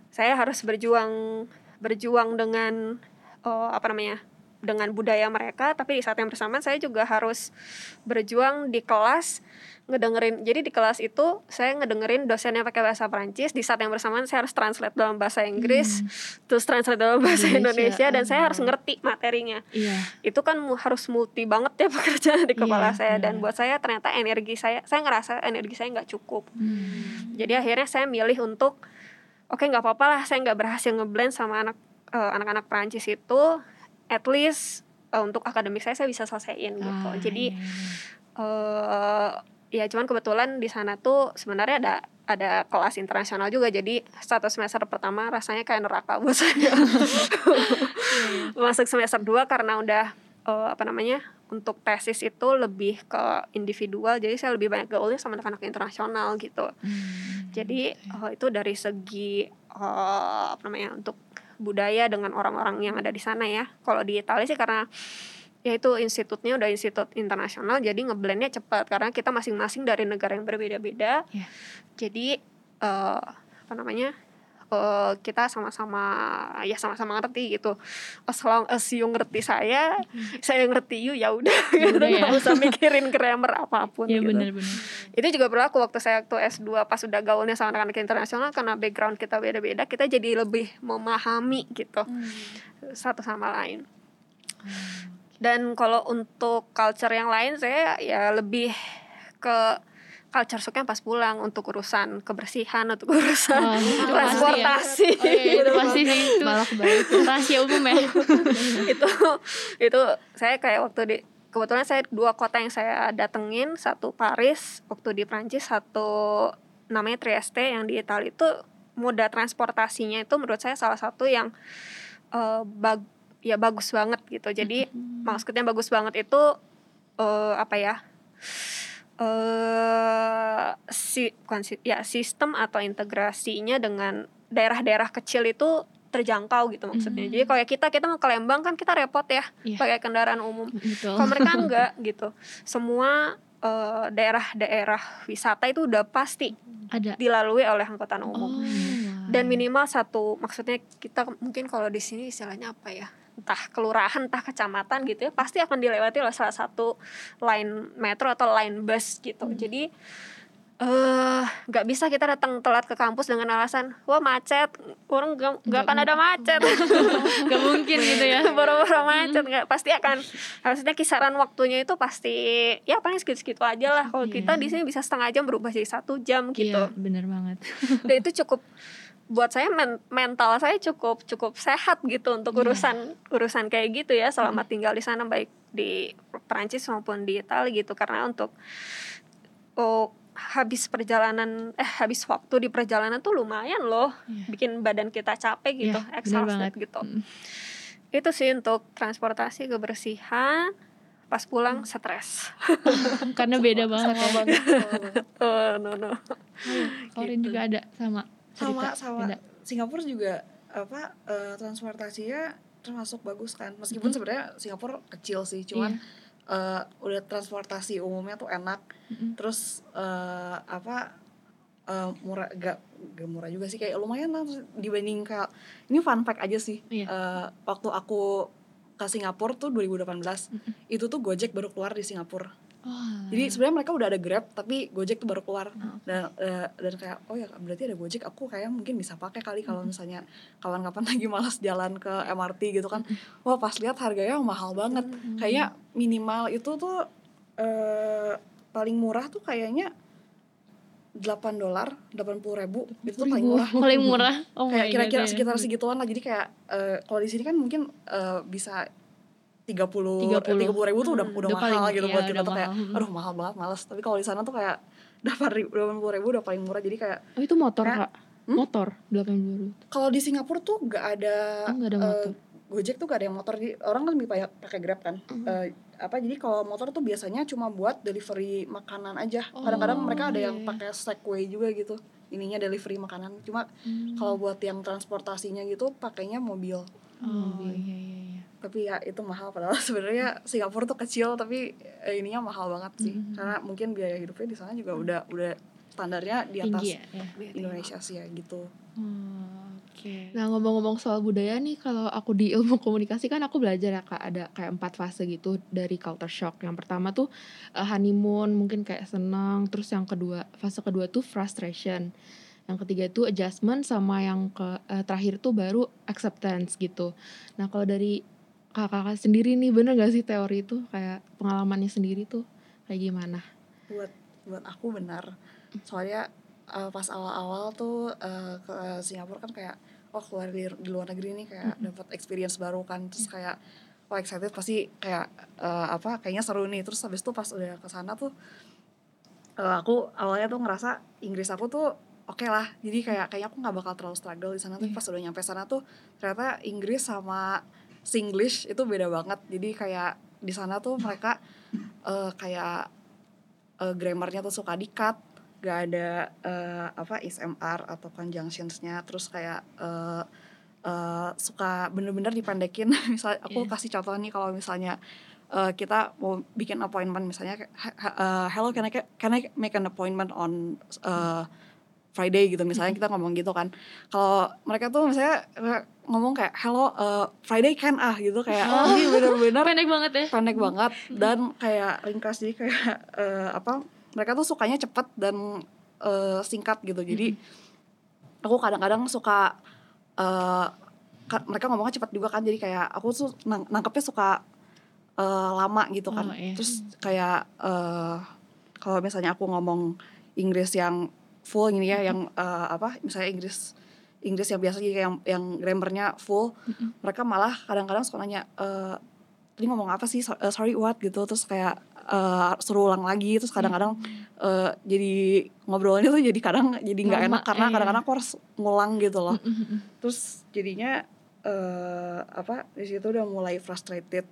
[SPEAKER 4] Saya harus berjuang berjuang dengan eh, apa namanya dengan budaya mereka tapi di saat yang bersamaan saya juga harus berjuang di kelas ngedengerin jadi di kelas itu saya ngedengerin dosennya pakai bahasa Prancis di saat yang bersamaan saya harus translate dalam bahasa Inggris terus translate dalam bahasa
[SPEAKER 2] Indonesia,
[SPEAKER 4] Indonesia dan saya harus
[SPEAKER 2] oh.
[SPEAKER 4] ngerti materinya
[SPEAKER 1] Iya.
[SPEAKER 4] itu kan harus multi banget ya pekerjaan di kepala
[SPEAKER 1] Iya,
[SPEAKER 4] saya dan
[SPEAKER 1] benar.
[SPEAKER 4] buat saya ternyata energi saya saya ngerasa energi saya nggak cukup
[SPEAKER 1] Hmm.
[SPEAKER 4] jadi akhirnya saya milih untuk oke nggak apa-apa lah saya nggak berhasil ngeblend sama anak eh, anak-anak Perancis itu at least eh, untuk akademik saya saya bisa selesaiin gitu.
[SPEAKER 1] Ah,
[SPEAKER 4] jadi
[SPEAKER 1] iya, iya.
[SPEAKER 4] eh ya cuman kebetulan di sana tuh sebenarnya ada ada kelas internasional juga. Jadi satu semester pertama rasanya kayak neraka buat saya. Masuk semester 2 karena udah eh, apa namanya untuk tesis itu lebih ke individual. Jadi saya lebih banyak gaulnya sama anak-anak internasional gitu.
[SPEAKER 1] Hmm.
[SPEAKER 4] jadi eh, itu dari segi eh, apa namanya untuk budaya dengan orang-orang yang ada di sana ya. Kalau di Italia sih karena ya itu institutnya udah institut internasional jadi ngeblendnya cepat. Karena kita masing-masing dari negara yang berbeda-beda.
[SPEAKER 1] Iya.
[SPEAKER 4] jadi eh, apa namanya eh, kita sama-sama ya sama-sama ngerti gitu. As long as you ngerti saya saya ngerti you ya udah.
[SPEAKER 1] Ya
[SPEAKER 4] gitu
[SPEAKER 1] udah ya.
[SPEAKER 4] nggak usah mikirin grammar apa pun
[SPEAKER 1] ya
[SPEAKER 4] gitu.
[SPEAKER 1] benar-benar
[SPEAKER 4] itu juga berlaku waktu saya waktu S2 pas udah gaulnya sama anak-anak internasional karena background kita beda-beda kita jadi lebih memahami gitu. Satu sama lain. Dan kalau untuk culture yang lain saya ya lebih ke culture shock pas pulang untuk urusan kebersihan untuk urusan
[SPEAKER 1] pasti ya.
[SPEAKER 4] transportasi.
[SPEAKER 1] Oh iya, itu pasti sih. Itu
[SPEAKER 2] malah kebalik
[SPEAKER 1] rahasia umum ya.
[SPEAKER 4] Itu itu saya kayak waktu di kebetulan saya dua kota yang saya datengin satu Paris waktu di Prancis satu namanya Trieste yang di Italia itu moda transportasinya itu menurut saya salah satu yang eh, bag ya bagus banget gitu. Jadi maksudnya bagus banget itu eh, apa ya eh si bukan si, ya sistem atau integrasinya dengan daerah-daerah kecil itu terjangkau gitu maksudnya.
[SPEAKER 1] Hmm.
[SPEAKER 4] Jadi kayak kita kita mau ke Lembang kan kita repot ya
[SPEAKER 1] Iya.
[SPEAKER 4] pakai kendaraan umum.
[SPEAKER 1] betul
[SPEAKER 4] Kalau mereka enggak gitu. Semua eh, daerah-daerah wisata itu udah pasti
[SPEAKER 1] ada
[SPEAKER 4] dilalui oleh angkutan
[SPEAKER 1] oh
[SPEAKER 4] umum.
[SPEAKER 1] wah.
[SPEAKER 4] Dan minimal satu maksudnya kita mungkin kalau di sini istilahnya apa ya? Entah kelurahan, entah kecamatan gitu ya, pasti akan dilewati oleh salah satu line metro atau line bus gitu. Jadi eh nggak bisa kita datang telat ke kampus dengan alasan wah macet orang nggak nggak akan ada macet.
[SPEAKER 1] Gak mungkin gitu ya.
[SPEAKER 4] Boro-boro macet nggak pasti akan harusnya kisaran waktunya itu pasti ya paling segitu-segitu aja lah. Kalau
[SPEAKER 1] Iya.
[SPEAKER 4] kita di sini bisa setengah jam berubah jadi satu jam gitu.
[SPEAKER 1] Iya bener banget.
[SPEAKER 4] Dan itu cukup buat saya men- mental saya cukup cukup sehat gitu untuk
[SPEAKER 1] Iya.
[SPEAKER 4] urusan urusan kayak gitu ya. Selama tinggal di sana baik di Perancis maupun di Italia gitu. Karena untuk oh habis perjalanan eh habis waktu di perjalanan tuh lumayan loh.
[SPEAKER 1] Iya.
[SPEAKER 4] bikin badan kita capek gitu
[SPEAKER 1] Iya, bener
[SPEAKER 4] exhausted
[SPEAKER 1] banget.
[SPEAKER 4] gitu.
[SPEAKER 1] Mm.
[SPEAKER 4] itu sih untuk transportasi kebersihan pas pulang stres.
[SPEAKER 1] Karena beda banget ya.
[SPEAKER 3] Banget.
[SPEAKER 4] Oh no no.
[SPEAKER 1] Korin juga ada sama cerita
[SPEAKER 3] sama
[SPEAKER 1] beda.
[SPEAKER 3] Singapura juga apa eh, transportasinya termasuk bagus kan meskipun
[SPEAKER 1] Mhm.
[SPEAKER 3] sebenarnya Singapura kecil sih cuman eh, udah transportasi umumnya tuh enak
[SPEAKER 1] Mm-mm.
[SPEAKER 3] terus eh, apa eh, murah gak, gak murah juga sih kayak lumayan lah dibanding kayak ini fun fact aja sih
[SPEAKER 1] Iya.
[SPEAKER 3] Eh, waktu aku ke Singapura tuh 2018
[SPEAKER 1] Mm-mm.
[SPEAKER 3] itu tuh Gojek baru keluar di Singapura Jadi sebenarnya mereka udah ada Grab tapi Gojek tuh baru keluar.
[SPEAKER 1] Oh,
[SPEAKER 3] dan eh, dan kayak oh ya berarti ada Gojek aku kayak mungkin bisa pakai kali kalau
[SPEAKER 1] Mm-mm.
[SPEAKER 3] misalnya kawan-kawan lagi malas jalan ke MRT gitu kan. Wah pas lihat harganya mahal banget.
[SPEAKER 1] Mm.
[SPEAKER 3] kayak minimal itu tuh eh paling murah tuh kayaknya 8 dolar 80 ribu. Itu tuh paling murah.
[SPEAKER 1] Paling murah. Oh
[SPEAKER 3] kayak kira-kira sekitar segituan lah. Jadi kayak eh, kalau di sini kan mungkin eh, bisa 30 30
[SPEAKER 1] 30.
[SPEAKER 3] ribu tuh udah
[SPEAKER 4] Hmm,
[SPEAKER 3] udah
[SPEAKER 1] udah
[SPEAKER 3] mahal
[SPEAKER 1] paling-
[SPEAKER 3] gitu
[SPEAKER 1] iya,
[SPEAKER 3] buat kita tuh kayak
[SPEAKER 1] mahal. Hmm.
[SPEAKER 3] aduh mahal banget males tapi kalau di sana tuh kayak 8 ribu 80 ribu udah paling murah jadi kayak
[SPEAKER 2] Oh itu motor
[SPEAKER 3] Kak.
[SPEAKER 2] kak?
[SPEAKER 3] Hmm?
[SPEAKER 2] Motor 80
[SPEAKER 3] kalau di Singapura tuh gak ada
[SPEAKER 2] Oh nggak ada
[SPEAKER 3] eh,
[SPEAKER 2] motor
[SPEAKER 3] Gojek tuh gak ada yang motor jadi orang kan lebih banyak pakai Grab kan
[SPEAKER 2] Mhm.
[SPEAKER 3] Eh, apa jadi kalau motor tuh biasanya cuma buat delivery makanan aja
[SPEAKER 1] Oh,
[SPEAKER 3] kadang-kadang mereka ada
[SPEAKER 1] iya,
[SPEAKER 3] yang
[SPEAKER 1] iya.
[SPEAKER 3] pakai Segway juga gitu ininya delivery makanan cuma
[SPEAKER 1] Hmm.
[SPEAKER 3] kalau buat yang transportasinya gitu pakainya mobil
[SPEAKER 1] oh
[SPEAKER 2] mobil.
[SPEAKER 1] iya iya iya
[SPEAKER 3] tapi ya itu mahal. Padahal sebenarnya Singapura tuh kecil tapi eh, ininya mahal banget sih.
[SPEAKER 1] Mhm.
[SPEAKER 3] karena mungkin biaya hidupnya di sana juga udah udah standarnya di atas
[SPEAKER 1] tinggi ya, ya.
[SPEAKER 3] Indonesia sih ya gitu.
[SPEAKER 1] Oh, oke.
[SPEAKER 2] Nah ngomong-ngomong soal budaya nih Kalau aku di ilmu komunikasi kan aku belajar ya kak. Ada kayak empat fase gitu dari culture shock. Yang pertama tuh eh, honeymoon mungkin kayak senang. Terus yang kedua fase kedua tuh frustration. Yang ketiga itu adjustment sama yang ke eh, terakhir tuh baru acceptance gitu. Nah kalau dari kakak-kakak sendiri nih bener gak sih teori itu? Kayak pengalamannya sendiri tuh kayak gimana?
[SPEAKER 3] buat buat aku benar. Soalnya eh, pas awal-awal tuh eh, ke Singapura kan kayak oh keluar di, di luar negeri nih kayak dapat experience baru kan. Terus kayak oh excited pasti kayak eh, apa kayaknya seru nih. Terus habis itu pas udah ke sana tuh eh, aku awalnya tuh ngerasa Inggris aku tuh oke lah. Jadi kayak kayaknya aku nggak bakal terlalu struggle di sana. Tapi
[SPEAKER 1] Iya.
[SPEAKER 3] pas udah nyampe sana tuh ternyata Inggris sama Singlish itu beda banget. Jadi kayak di sana tuh mereka eh, kayak eh, grammarnya tuh suka di-cut gak ada eh, apa SMR atau conjunctionsnya. Terus kayak eh, eh, suka bener-bener dipendekin. Misalnya aku
[SPEAKER 1] Iya.
[SPEAKER 3] kasih contoh nih kalau misalnya eh, kita mau bikin appointment. Misalnya kayak, "Ha- ha- eh, hello can I can I make an appointment on eh, Friday gitu misalnya kita ngomong gitu kan. Kalau mereka tuh misalnya ngomong kayak hello eh, Friday can ah gitu kayak
[SPEAKER 1] Oh.
[SPEAKER 3] ini bener-bener
[SPEAKER 1] pendek banget ya.
[SPEAKER 3] pendek banget dan kayak ringkas. Jadi kayak eh, apa mereka tuh sukanya cepet dan eh, singkat gitu. Jadi aku kadang-kadang suka ka- mereka ngomongnya cepet juga kan. Jadi kayak aku tuh nang- nangkepnya suka eh, lama gitu kan.
[SPEAKER 1] Oh, iya.
[SPEAKER 3] terus kayak eh, kalau misalnya aku ngomong Inggris yang full gini ya yang eh, apa misalnya Inggris Inggris yang biasa kayak yang yang grammarnya full. Mereka malah kadang-kadang suka nanya eh ini ngomong apa sih? So- eh, sorry what? gitu. Terus kayak eh, suruh ulang lagi. Terus kadang-kadang eh, jadi ngobrolnya tuh jadi kadang jadi nggak enak karena
[SPEAKER 1] iya.
[SPEAKER 3] kadang-kadang aku harus ngulang gitu loh.
[SPEAKER 1] Mm-mm.
[SPEAKER 3] terus jadinya eh apa di situ udah mulai frustrated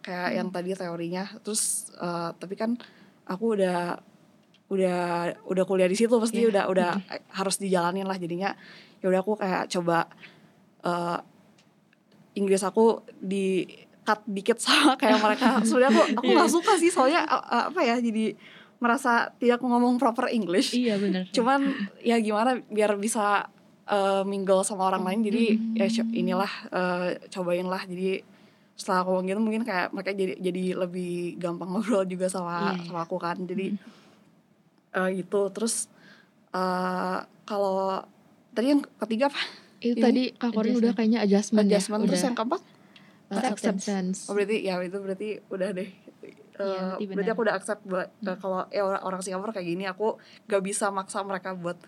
[SPEAKER 3] kayak yang tadi teorinya. Terus eh, tapi kan aku udah udah udah kuliah di situ pasti
[SPEAKER 1] Iya.
[SPEAKER 3] udah udah harus dijalanin lah jadinya. Ya udah aku kayak coba eh Inggris aku di cut dikit sama kayak mereka. Sebenarnya aku aku nggak suka sih soalnya eh, apa ya jadi merasa tidak ngomong proper English.
[SPEAKER 1] Iya bener.
[SPEAKER 3] Cuman ya gimana biar bisa eh, mingle sama orang lain jadi ya co- inilah eh, cobain lah. Jadi setelah aku ngomong gitu mungkin kayak mereka jadi jadi lebih gampang ngobrol juga sama
[SPEAKER 1] Iya, iya.
[SPEAKER 3] sama aku kan. Jadi eh, gitu terus eh, kalau tadi yang ketiga apa
[SPEAKER 2] Itu
[SPEAKER 3] Ini
[SPEAKER 2] tadi Kak Korin udah kayaknya adjustment,
[SPEAKER 3] adjustment
[SPEAKER 2] ya.
[SPEAKER 3] terus
[SPEAKER 2] udah,
[SPEAKER 3] yang keempat
[SPEAKER 2] uh, acceptance.
[SPEAKER 3] oh berarti ya itu berarti udah deh Eh,
[SPEAKER 1] Iya, berarti
[SPEAKER 3] aku udah accept buat eh, kalau ya orang, orang Singapura kayak gini aku gak bisa maksa mereka buat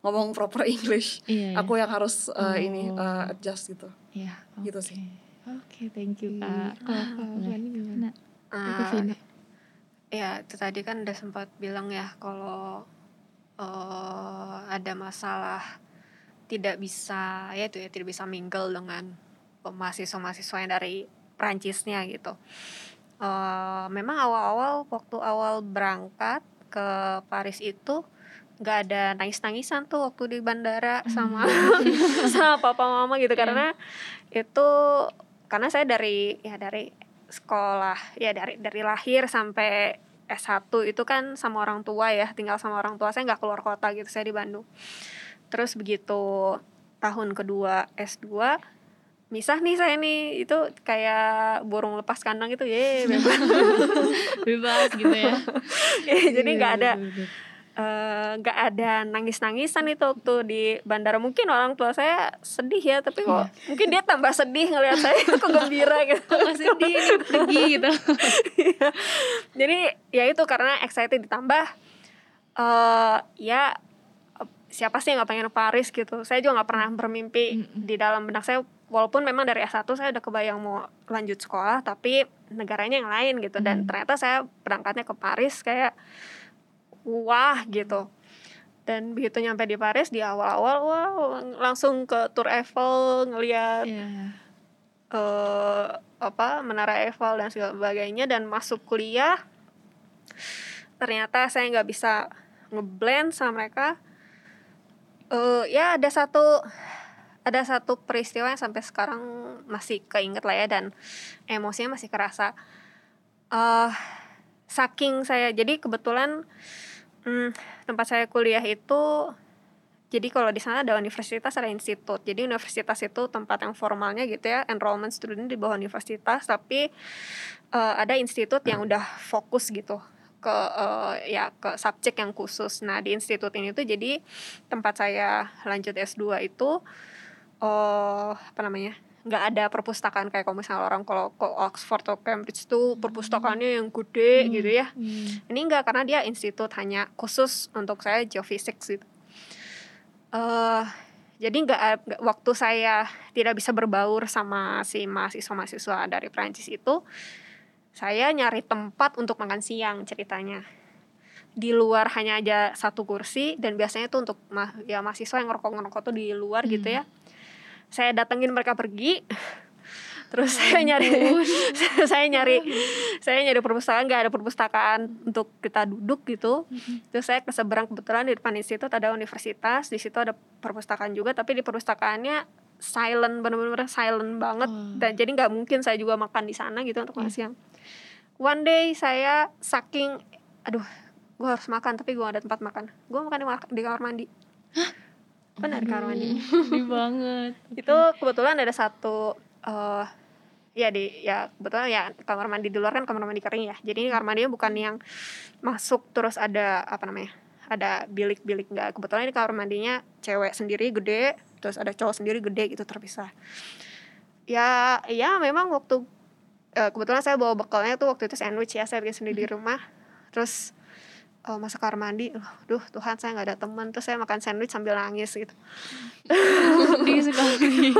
[SPEAKER 3] ngomong proper English
[SPEAKER 1] iya, iya.
[SPEAKER 3] aku yang harus uh, ini
[SPEAKER 1] Oh.
[SPEAKER 3] uh, adjust gitu
[SPEAKER 1] Iya,
[SPEAKER 3] gitu
[SPEAKER 1] oke.
[SPEAKER 3] sih.
[SPEAKER 1] Oke, thank you,
[SPEAKER 2] Iya.
[SPEAKER 1] Kak.
[SPEAKER 2] Kalau Kak
[SPEAKER 1] Boleh.
[SPEAKER 2] Fani gimana?
[SPEAKER 1] Nah,
[SPEAKER 2] Kak
[SPEAKER 4] Ah,
[SPEAKER 2] Vina.
[SPEAKER 4] Ya itu tadi kan udah sempat bilang ya kalau eh, ada masalah tidak bisa ya itu ya tidak bisa mingle dengan mahasiswa-mahasiswa yang dari Prancisnya gitu. Eh, memang awal-awal waktu awal berangkat ke Paris itu nggak ada nangis-nangisan tuh waktu di bandara sama sama papa mama gitu
[SPEAKER 1] Iya.
[SPEAKER 4] karena itu karena saya dari ya dari sekolah. Ya dari dari lahir sampai S1 itu kan sama orang tua ya tinggal sama orang tua. Saya nggak keluar kota gitu saya di Bandung. Terus begitu tahun kedua S2 misah nih saya nih. Itu kayak burung lepas kandang gitu. Ye bebas.
[SPEAKER 1] Bebas gitu ya.
[SPEAKER 4] jadi nggak ada
[SPEAKER 2] Bener-bener.
[SPEAKER 4] eh, nggak ada nangis-nangisan itu waktu di bandara mungkin orang tua saya sedih ya tapi kok mungkin dia tambah sedih ngelihat saya kok gembira gitu
[SPEAKER 1] Kok sedih nih pergi gitu.
[SPEAKER 4] Iya. jadi ya itu karena excited ditambah eh ya eh, siapa sih yang nggak pengen ke Paris gitu saya juga nggak pernah bermimpi
[SPEAKER 1] Mm-mm.
[SPEAKER 4] di dalam benak saya walaupun memang dari S1 saya udah kebayang mau lanjut sekolah tapi negaranya yang lain gitu dan
[SPEAKER 1] Mm.
[SPEAKER 4] ternyata saya berangkatnya ke Paris kayak wah gitu. Dan begitu nyampe di Paris di awal-awal wow langsung ke Tour Eiffel ngeliat
[SPEAKER 1] Iya.
[SPEAKER 4] eh apa menara Eiffel dan sebagainya. Dan masuk kuliah ternyata saya nggak bisa ngeblend sama mereka. Eh ya ada satu ada satu peristiwa yang sampai sekarang masih keinget lah ya dan emosinya masih kerasa. Eh saking saya jadi kebetulan hmm, tempat saya kuliah itu jadi kalau di sana ada universitas ada institut. Jadi universitas itu tempat yang formalnya gitu ya, enrollment student di bawah universitas, tapi eh, ada institut yang udah fokus gitu ke eh, ya ke subjek yang khusus. Nah, di institut ini tuh jadi tempat saya lanjut S2 itu eh apa namanya? Nggak ada perpustakaan kayak kalau misalnya orang kalau ke Oxford atau Cambridge tuh perpustakaannya yang gede
[SPEAKER 1] Hmm.
[SPEAKER 4] gitu ya.
[SPEAKER 1] Hmm.
[SPEAKER 4] Ini enggak karena dia institut hanya khusus untuk saya geophysics gitu. eh jadi nggak nggak- waktu saya tidak bisa berbaur sama si mahasiswa-mahasiswa dari Prancis itu, saya nyari tempat untuk makan siang ceritanya. Di luar hanya aja satu kursi dan biasanya tuh untuk mah ya mahasiswa yang ngerokok-ngerokok tuh di luar gitu
[SPEAKER 1] Hmm.
[SPEAKER 4] ya. Saya datengin mereka pergi, terus saya nyari saya nyari saya nyari perpustakaan nggak ada perpustakaan untuk kita duduk gitu. Terus saya ke seberang kebetulan di depan institut ada universitas di situ ada perpustakaan juga tapi di perpustakaannya silent bener-bener silent banget.
[SPEAKER 1] Oh.
[SPEAKER 4] dan jadi nggak mungkin saya juga makan di sana gitu untuk makan
[SPEAKER 1] Iya.
[SPEAKER 4] siang. One day saya saking aduh gue harus makan tapi gue gak ada tempat makan. Gue makan di, mak- di kamar mandi benar mandi
[SPEAKER 1] Sedih banget.
[SPEAKER 4] itu kebetulan ada satu eh ya di ya kebetulan ya kamar mandi di luar kan kamar mandi kering ya. Jadi ini kamar mandinya bukan yang masuk terus ada apa namanya ada bilik-bilik nggak. Kebetulan ini kamar mandinya cewek sendiri gede terus ada cowok sendiri gede gitu terpisah. Ya ya memang waktu eh, kebetulan saya bawa bekalnya tuh waktu itu sandwich ya saya bikin sendiri di rumah. Terus eh, masuk kamar mandi. Duh Tuhan saya nggak ada teman. Terus saya makan sandwich sambil nangis gitu.
[SPEAKER 1] Sedih sekali.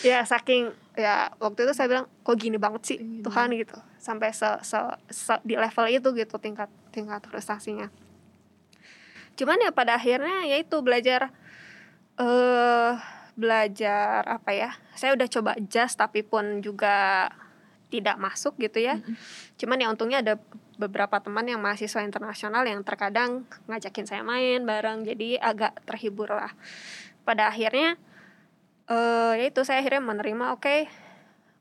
[SPEAKER 4] ya saking ya waktu itu saya bilang kok gini banget sih
[SPEAKER 2] Gini
[SPEAKER 4] Tuhan? gitu. Sampai se, se- se- di level itu gitu tingkat tingkat frustasinya cuman ya pada akhirnya ya itu belajar eh belajar apa ya saya udah coba adjust tapi pun juga tidak masuk gitu ya. Cuman ya untungnya ada beberapa teman yang mahasiswa internasional yang terkadang ngajakin saya main bareng jadi agak terhibur lah. Pada akhirnya eh ya itu saya akhirnya menerima oke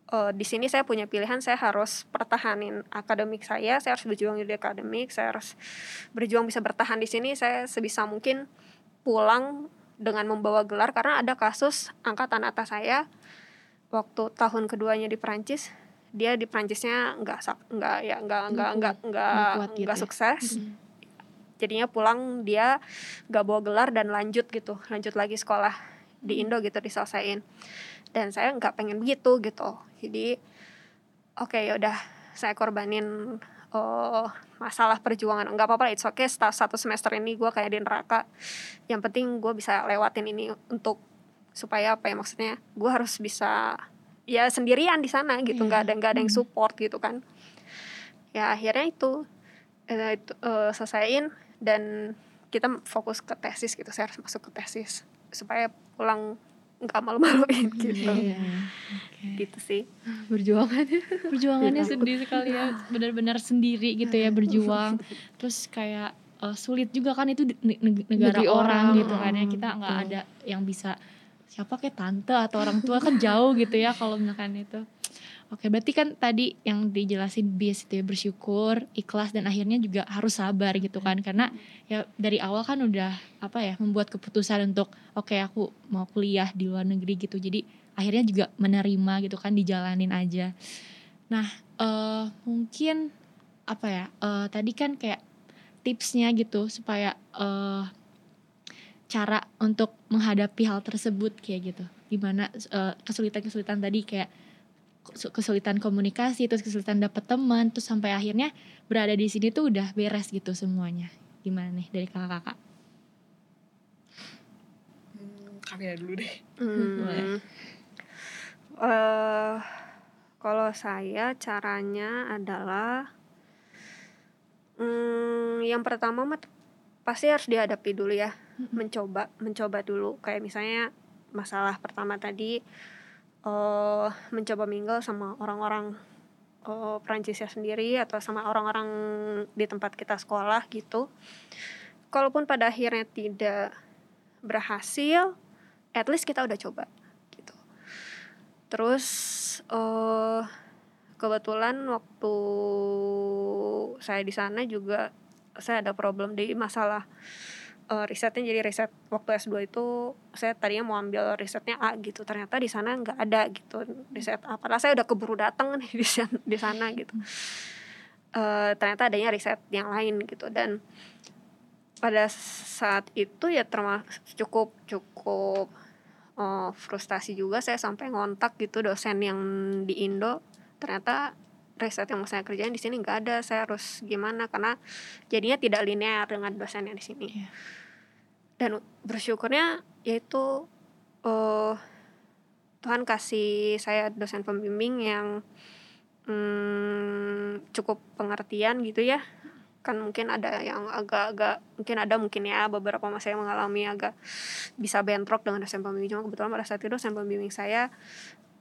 [SPEAKER 4] eh, di sini saya punya pilihan saya harus pertahanin akademik saya saya harus berjuang di akademik saya harus berjuang bisa bertahan di sini saya sebisa mungkin pulang dengan membawa gelar karena ada kasus angkatan atas saya waktu tahun keduanya di Perancis dia di Perancisnya nggak nggak ya nggak nggak nggak nggak
[SPEAKER 1] Nggak kuat gitu
[SPEAKER 4] nggak
[SPEAKER 1] ya.
[SPEAKER 4] sukses. Jadinya pulang dia gak bawa gelar dan lanjut gitu. Lanjut lagi sekolah di Indo gitu diselesain dan saya nggak pengen begitu gitu. Jadi oke ya udah saya korbanin oh, masalah perjuangan. Nggak apa-apa it's okay setelah satu semester ini gue kayak di neraka. Yang penting gue bisa lewatin ini untuk supaya apa ya maksudnya gue harus bisa ya sendirian di sana gitu nggak ada nggak ada yang support gitu kan ya akhirnya itu eh, itu eh, selesaiin dan kita fokus ke tesis gitu saya harus masuk ke tesis supaya pulang nggak malu-maluin gitu
[SPEAKER 1] Iya.
[SPEAKER 4] gitu sih
[SPEAKER 2] Perjuangannya.
[SPEAKER 1] Perjuangannya sedih sekali ya, benar-benar sendiri gitu ya berjuang. Terus kayak eh, sulit juga kan itu negara
[SPEAKER 2] Negeri
[SPEAKER 1] orang,
[SPEAKER 2] orang.
[SPEAKER 1] gitu kan ya. Kita nggak ada yang bisa siapa kayak tante atau orang tua kan jauh gitu ya kalau misalkan itu. Oke, berarti kan tadi yang dijelasin bias itu ya bersyukur, ikhlas dan akhirnya juga harus sabar gitu kan karena ya dari awal kan udah apa ya membuat keputusan untuk oke aku mau kuliah di luar negeri gitu. Jadi akhirnya juga menerima gitu kan dijalanin aja. Nah, eh mungkin apa ya? eh tadi kan kayak tipsnya gitu supaya eh cara untuk menghadapi hal tersebut kayak gitu. Gimana eh, kesulitan-kesulitan tadi kayak kesu- kesulitan komunikasi, terus kesulitan dapat teman, terus sampai akhirnya berada di sini tuh udah beres gitu semuanya. Gimana nih dari kakak-kakak?
[SPEAKER 3] Hmm, Kamila dulu deh.
[SPEAKER 1] Boleh.
[SPEAKER 4] Hmm. Eh, kalau saya caranya adalah hmm, yang pertama mah pasti harus dihadapi dulu ya, mencoba, mencoba dulu. Kayak misalnya masalah pertama tadi eh mencoba mingle sama orang-orang eh, Perancisnya sendiri atau sama orang-orang di tempat kita sekolah gitu. Kalaupun pada akhirnya tidak berhasil, at least kita udah coba gitu. Terus eh kebetulan waktu saya di sana juga saya ada problem di masalah eh, risetnya. Jadi riset waktu S2 itu saya tadinya mau ambil risetnya A gitu. Ternyata di sana nggak ada gitu. Riset A. Padahal saya udah keburu datang nih di sana, di sana gitu. Eh, ternyata adanya riset yang lain gitu. Dan pada saat itu ya termasuk cukup cukup eh, frustasi juga saya sampai ngontak gitu dosen yang di Indo. Ternyata riset yang mau saya kerjain di sini nggak ada. Saya harus gimana? Karena jadinya tidak linear dengan dosen yang di sini.
[SPEAKER 1] Iya.
[SPEAKER 4] Dan bersyukurnya yaitu eh Tuhan kasih saya dosen pembimbing yang hmm, cukup pengertian gitu ya. Kan mungkin ada yang agak-agak mungkin ada mungkin ya beberapa masa yang mengalami agak bisa bentrok dengan dosen pembimbing. Cuma kebetulan pada saat itu dosen pembimbing saya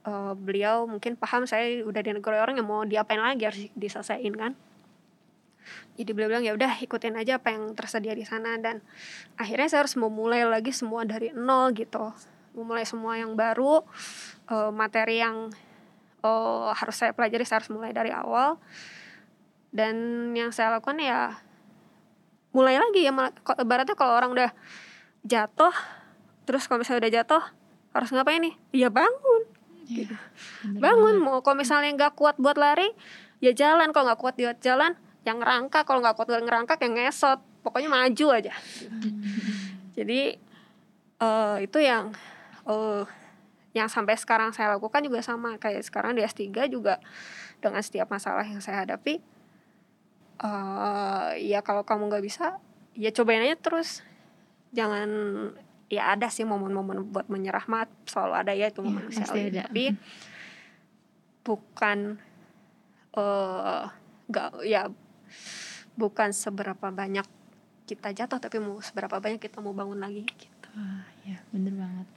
[SPEAKER 4] uh, beliau mungkin paham saya udah di negara orang yang mau diapain lagi harus diselesaikan kan jadi beliau bilang ya udah ikutin aja apa yang tersedia di sana. Dan akhirnya saya harus memulai lagi semua dari nol gitu. Memulai semua yang baru uh, materi yang uh, harus saya pelajari saya harus mulai dari awal. Dan yang saya lakukan ya mulai lagi ya ibaratnya kalau orang udah jatuh terus kalau misalnya udah jatuh harus ngapain nih? Ya bangun.
[SPEAKER 1] Iya,
[SPEAKER 4] gitu.
[SPEAKER 1] bener
[SPEAKER 4] bangun mau kalau misalnya nggak kuat buat lari ya jalan. Kalau nggak kuat buat jalan yang ngerangkak kalau nggak kuat ngerangkak yang ngesot. Pokoknya maju aja. Jadi eh itu yang eh yang sampai sekarang saya lakukan juga sama. Kayak sekarang di S3 juga dengan setiap masalah yang saya hadapi eh ya kalau kamu nggak bisa ya cobain aja terus. Jangan ya ada sih momen-momen buat menyerah mah selalu ada ya itu
[SPEAKER 1] Iya,
[SPEAKER 4] manusiawi
[SPEAKER 1] pasti ada.
[SPEAKER 4] tapi bukan eh nggak ya bukan seberapa banyak kita jatuh tapi mau seberapa banyak kita mau bangun lagi gitu.
[SPEAKER 1] Wah, ya bener banget.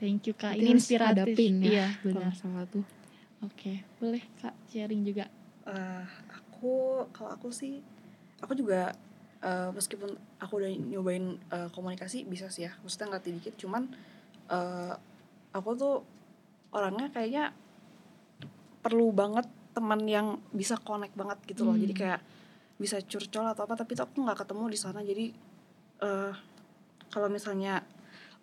[SPEAKER 1] Thank you kak. Ini inspiratif.
[SPEAKER 2] hadapin ya,
[SPEAKER 1] Iya benar.
[SPEAKER 2] masalah tuh
[SPEAKER 1] Oke, boleh kak sharing juga.
[SPEAKER 3] Eh, aku kalau aku sih aku juga eh, meskipun aku udah nyobain eh, komunikasi bisa sih ya maksudnya nggak dikit cuman eh, aku tuh orangnya kayaknya perlu banget teman yang bisa connect banget gitu loh
[SPEAKER 1] Hmm.
[SPEAKER 3] jadi kayak bisa curcol atau apa tapi tuh aku nggak ketemu di sana jadi eh kalau misalnya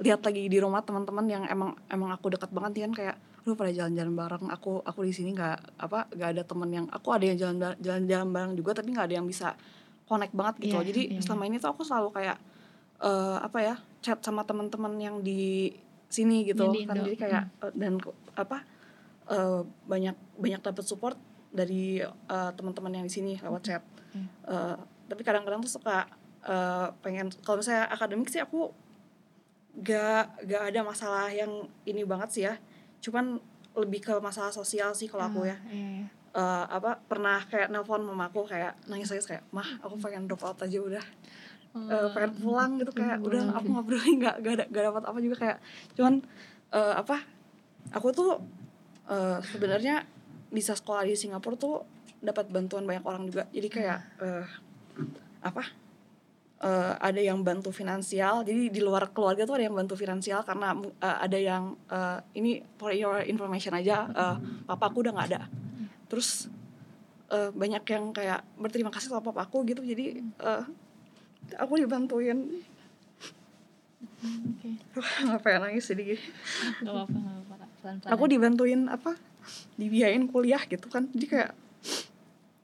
[SPEAKER 3] lihat lagi di rumah teman-teman yang emang emang aku dekat banget kan kayak lu pada jalan-jalan bareng aku aku di sini nggak apa nggak ada temen yang aku ada yang jalan jalan-jalan bareng juga tapi nggak ada yang bisa connect banget gitu loh. jadi
[SPEAKER 1] iya.
[SPEAKER 3] selama ini tuh aku selalu kayak eh apa ya chat sama teman-teman yang di sini gitu
[SPEAKER 1] Yang di
[SPEAKER 3] kan jadi kayak eh, dan apa eh, banyak banyak dapat support dari eh, teman-teman yang di sini lewat chat.
[SPEAKER 1] Hmm.
[SPEAKER 3] Eh, tapi kadang-kadang tuh suka eh, pengen kalau misalnya akademik sih aku gak gak ada masalah yang ini banget sih ya. Cuman lebih ke masalah sosial sih kalau aku ya.
[SPEAKER 1] Ah, Iya, iya.
[SPEAKER 3] Eh, apa pernah kayak nelpon mama aku kayak nangis nangis kayak mah aku pengen drop out aja udah.
[SPEAKER 1] Oh,
[SPEAKER 3] Eh, pengen pulang gitu kayak
[SPEAKER 2] pengen
[SPEAKER 3] udah
[SPEAKER 2] pulang.
[SPEAKER 3] aku peduli nggak nggak ada nggak dapat apa juga kayak. Cuman eh, apa aku tuh eh, sebenarnya bisa sekolah di Singapura tuh dapat bantuan banyak orang juga. Jadi kayak eh, apa? Eh, ada yang bantu finansial. Jadi di luar keluarga tuh ada yang bantu finansial karena eh, ada yang eh, ini for your information aja eh, papaku udah nggak ada. Terus eh, banyak yang kayak berterima kasih sama papaku gitu. Jadi eh, aku dibantuin.
[SPEAKER 1] Oke,
[SPEAKER 3] apa ya nangis sedikit
[SPEAKER 1] nggak apa-apa, nggak. Pelan-pelan.
[SPEAKER 3] aku dibantuin apa dibiayain kuliah gitu kan jadi kayak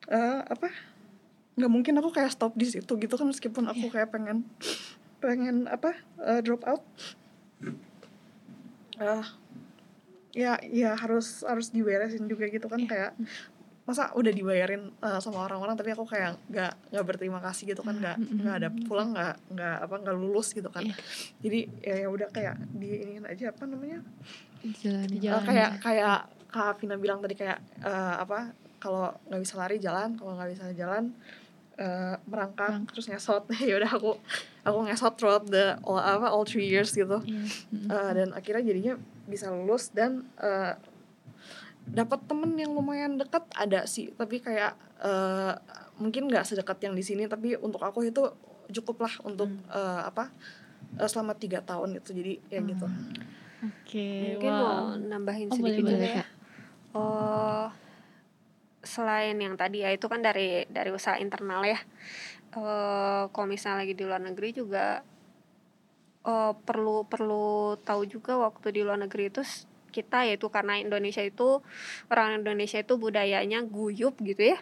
[SPEAKER 3] eh apa nggak mungkin aku kayak stop di situ gitu kan meskipun aku kayak pengen pengen apa eh, drop out eh ya ya harus harus diberesin juga gitu kan
[SPEAKER 1] Iya.
[SPEAKER 3] kayak masa udah dibayarin eh, sama orang-orang tapi aku kayak nggak nggak berterima kasih gitu kan nggak nggak ada pulang nggak nggak apa nggak lulus gitu kan
[SPEAKER 1] Iya.
[SPEAKER 3] jadi ya ya udah kayak diinin aja apa namanya
[SPEAKER 2] Jalani.
[SPEAKER 3] Eh,
[SPEAKER 1] Jalan
[SPEAKER 3] kayak kayak Kak Vina bilang tadi kayak eh, apa kalau nggak bisa lari jalan kalau nggak bisa jalan eh, merangkak
[SPEAKER 1] Merangkak.
[SPEAKER 3] terus ngesot ya udah aku aku ngesot throughout the all apa all three years gitu
[SPEAKER 1] Iya. Mm.
[SPEAKER 3] Eh, dan akhirnya jadinya bisa lulus dan eh, dapat temen yang lumayan dekat ada sih tapi kayak eh, mungkin nggak sedekat yang di sini tapi untuk aku itu cukup lah untuk eh, apa eh, selama tiga tahun itu jadi ya gitu
[SPEAKER 1] Oke,
[SPEAKER 4] Mungkin
[SPEAKER 1] wow.
[SPEAKER 4] mau nambahin
[SPEAKER 1] Oh, boleh,
[SPEAKER 4] sedikit juga
[SPEAKER 1] boleh,
[SPEAKER 4] ya. Oh, selain yang tadi ya itu kan dari dari usaha internal ya. Eh, kalau misalnya lagi di luar negeri juga eh, perlu perlu tahu juga waktu di luar negeri itu kita yaitu karena Indonesia itu orang Indonesia itu budayanya guyup gitu ya.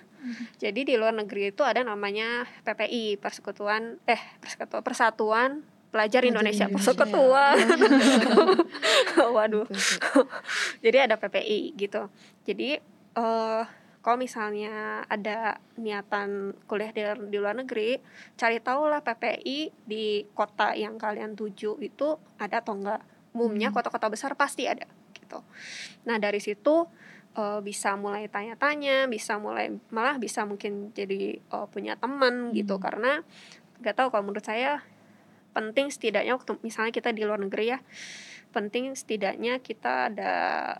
[SPEAKER 4] Jadi di luar negeri itu ada namanya PPI Persekutuan eh Persekutuan Persatuan Pelajar Indonesia,
[SPEAKER 2] Indonesia.
[SPEAKER 4] Persekutuan. Waduh. Jadi ada PPI gitu. Jadi eh kalau misalnya ada niatan kuliah di, di luar negeri, cari tahu lah PPI di kota yang kalian tuju itu ada atau enggak. Umumnya
[SPEAKER 1] Hmm.
[SPEAKER 4] kota-kota besar pasti ada gitu. Nah, dari situ eh, bisa mulai tanya-tanya, bisa mulai malah bisa mungkin jadi eh, punya teman gitu
[SPEAKER 1] Hmm.
[SPEAKER 4] karena nggak tahu kalau menurut saya penting setidaknya waktu misalnya kita di luar negeri ya penting setidaknya kita ada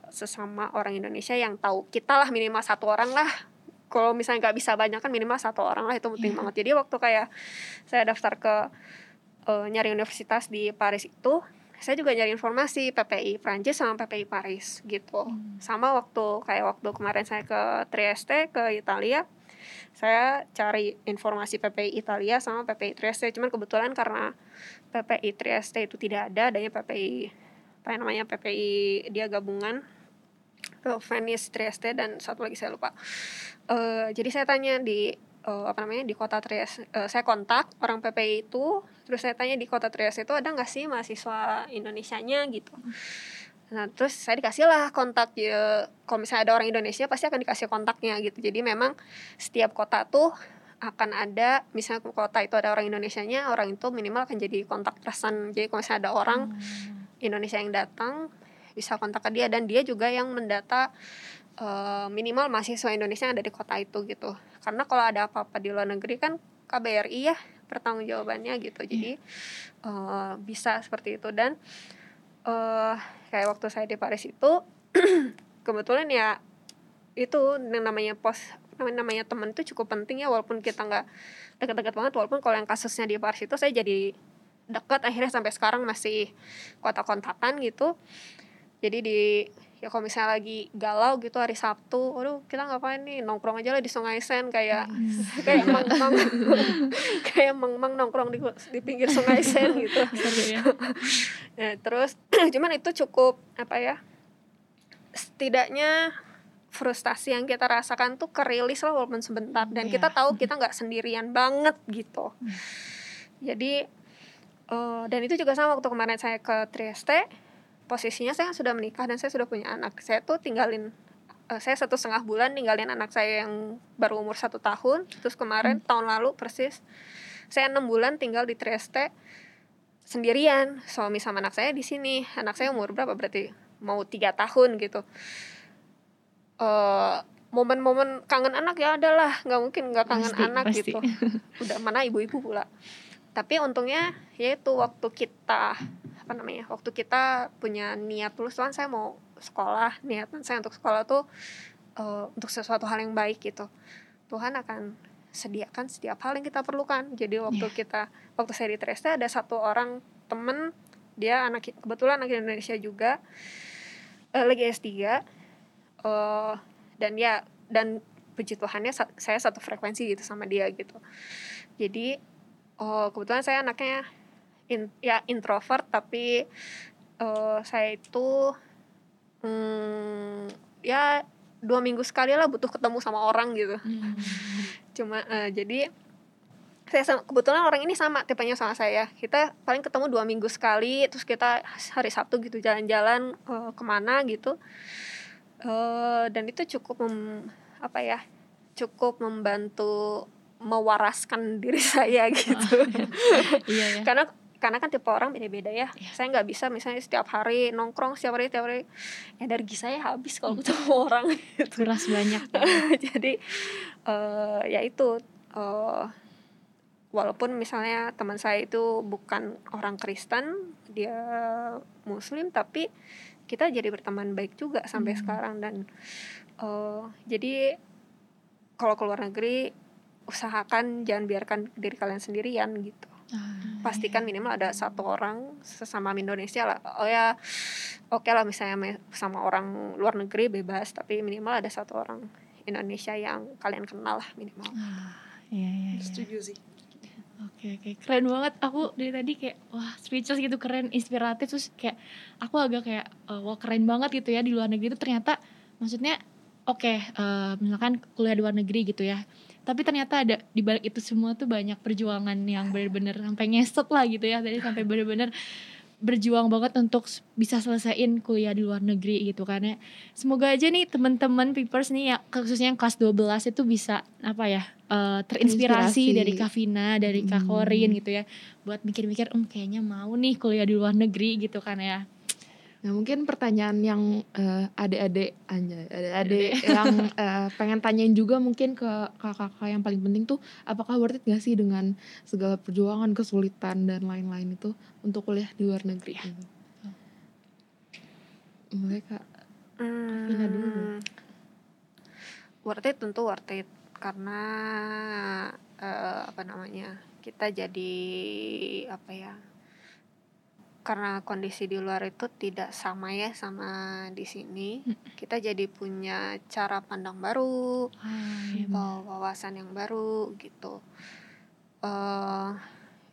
[SPEAKER 4] sesama orang Indonesia yang tahu kita lah minimal satu orang lah kalau misalnya nggak bisa banyak kan minimal satu orang lah itu penting
[SPEAKER 1] Iya.
[SPEAKER 4] banget jadi waktu kayak saya daftar ke eh, nyari universitas di Paris itu saya juga nyari informasi PPI Prancis sama PPI Paris gitu.
[SPEAKER 1] Hmm.
[SPEAKER 4] sama waktu kayak waktu kemarin saya ke Trieste ke Italia saya cari informasi PPI Italia sama PPI Trieste. Cuman kebetulan karena PPI Trieste itu tidak ada adanya PPI apa yang namanya PPI dia gabungan ke Venice Trieste dan satu lagi saya lupa. Eh, jadi saya tanya di eh, apa namanya di kota Trieste eh, saya kontak orang PPI itu terus saya tanya di kota Trieste itu ada nggak sih mahasiswa Indonesianya gitu. Nah terus saya dikasih lah kontak ya kalau misalnya ada orang Indonesia pasti akan dikasih kontaknya gitu. Jadi memang setiap kota tuh akan ada misalnya kota itu ada orang Indonesianya orang itu minimal akan jadi kontak person. Jadi kalau misalnya ada orang Indonesia yang datang bisa kontak ke dia dan dia juga yang mendata eh, minimal mahasiswa Indonesia yang ada di kota itu gitu karena kalau ada apa-apa di luar negeri kan KBRI ya pertanggungjawabannya gitu. Jadi eh, bisa seperti itu. Dan eh kayak waktu saya di Paris itu kebetulan ya itu yang namanya pos namanya, namanya teman itu cukup penting ya walaupun kita nggak dekat-dekat banget. Walaupun kalau yang kasusnya di Paris itu saya jadi dekat akhirnya sampai sekarang masih kontak-kontakan gitu. Jadi di ya kalau misalnya lagi galau gitu hari Sabtu aduh kita ngapain nih nongkrong aja lah di Sungai Sen kayak kayak mang mang kayak mang mang nongkrong di di pinggir Sungai Sen gitu
[SPEAKER 1] ya.
[SPEAKER 4] Ya, terus cuman itu cukup apa ya? Setidaknya frustasi yang kita rasakan tuh kerilis lah walaupun sebentar dan
[SPEAKER 1] Iya.
[SPEAKER 4] kita tahu kita nggak sendirian banget gitu. Jadi eh, dan itu juga sama waktu kemarin saya ke Trieste, posisinya saya sudah menikah dan saya sudah punya anak. Saya tuh tinggalin eh, saya satu setengah bulan ninggalin anak saya yang baru umur satu tahun. Terus kemarin tahun lalu persis saya enam bulan tinggal di Trieste sendirian suami sama anak saya di sini. Anak saya umur berapa? Berarti mau tiga tahun gitu. Eh momen-momen kangen anak ya adalah nggak mungkin nggak kangen
[SPEAKER 1] Pasti,
[SPEAKER 4] anak
[SPEAKER 1] pasti.
[SPEAKER 4] gitu. Udah mana ibu-ibu pula. Tapi untungnya yaitu waktu kita apa namanya waktu kita punya niat terus Tuhan saya mau sekolah niatan saya untuk sekolah tuh eh, untuk sesuatu hal yang baik gitu. Tuhan akan sediakan setiap hal yang kita perlukan. Jadi waktu kita waktu saya di Trieste ada satu orang temen dia anak kebetulan anak Indonesia juga eh, lagi S3 eh dan ya dan puji Tuhannya sa- saya satu frekuensi gitu sama dia gitu. Jadi oh kebetulan saya anaknya in- ya introvert tapi eh saya itu hmm, ya dua minggu sekali lah butuh ketemu sama orang gitu.
[SPEAKER 1] Hmm.
[SPEAKER 4] cuma eh, jadi saya sama, kebetulan orang ini sama tipenya sama saya. Kita paling ketemu dua minggu sekali terus kita hari Sabtu gitu jalan-jalan eh, ke mana gitu. Eh, dan itu cukup mem- apa ya cukup membantu mewaraskan diri saya gitu.
[SPEAKER 1] Iya. Ya.
[SPEAKER 4] karena karena kan tipe orang beda-beda ya
[SPEAKER 1] Iya.
[SPEAKER 4] saya nggak bisa misalnya setiap hari nongkrong setiap hari setiap hari energi saya habis kalau ketemu orang gitu
[SPEAKER 1] Kuras banyak.
[SPEAKER 4] jadi eh ya itu eh walaupun misalnya teman saya itu bukan orang Kristen dia Muslim tapi kita jadi berteman baik juga sampai
[SPEAKER 1] Hmm.
[SPEAKER 4] sekarang dan eh jadi kalau keluar negeri usahakan jangan biarkan diri kalian sendirian gitu
[SPEAKER 1] Ah,
[SPEAKER 4] pastikan minimal ada satu orang sesama Indonesia lah. Oh ya oke lah misalnya sama orang luar negeri bebas tapi minimal ada satu orang Indonesia yang kalian kenal lah minimal.
[SPEAKER 1] Ah, Iya iya. iya.
[SPEAKER 3] Setuju sih.
[SPEAKER 1] Oke oke. Keren banget. Aku dari tadi kayak wah speechless gitu keren inspiratif. Terus kayak aku agak kayak eh, wah keren banget gitu ya di luar negeri. Itu ternyata maksudnya oke eh, misalkan kuliah di luar negeri gitu ya tapi ternyata ada di balik itu semua tuh banyak perjuangan yang bener-bener sampai ngeset lah gitu ya tadi sampai bener-bener berjuang banget untuk bisa selesaiin kuliah di luar negeri gitu kan ya. Semoga aja nih teman-teman Pipers nih ya khususnya yang kelas 12 itu bisa apa ya eh, terinspirasi
[SPEAKER 2] Terinspirasi.
[SPEAKER 1] dari Kak Vina, dari Kak
[SPEAKER 2] Hmm.
[SPEAKER 1] Korin gitu ya buat mikir-mikir um kayaknya mau nih kuliah di luar negeri gitu kan ya.
[SPEAKER 2] Nah mungkin pertanyaan yang eh, adik-adik anjay adik-adik yang eh, pengen tanyain juga mungkin ke kakak-kakak yang paling penting tuh apakah worth it gak sih dengan segala perjuangan kesulitan dan lain-lain itu untuk kuliah di luar negeri? Gitu. boleh kak? Vina dulu.
[SPEAKER 4] Hmm, worth it? Tentu worth it. Karena eh, apa namanya kita jadi apa ya karena kondisi di luar itu tidak sama ya sama di sini kita jadi punya cara pandang baru uh, wawasan yang baru gitu. Eh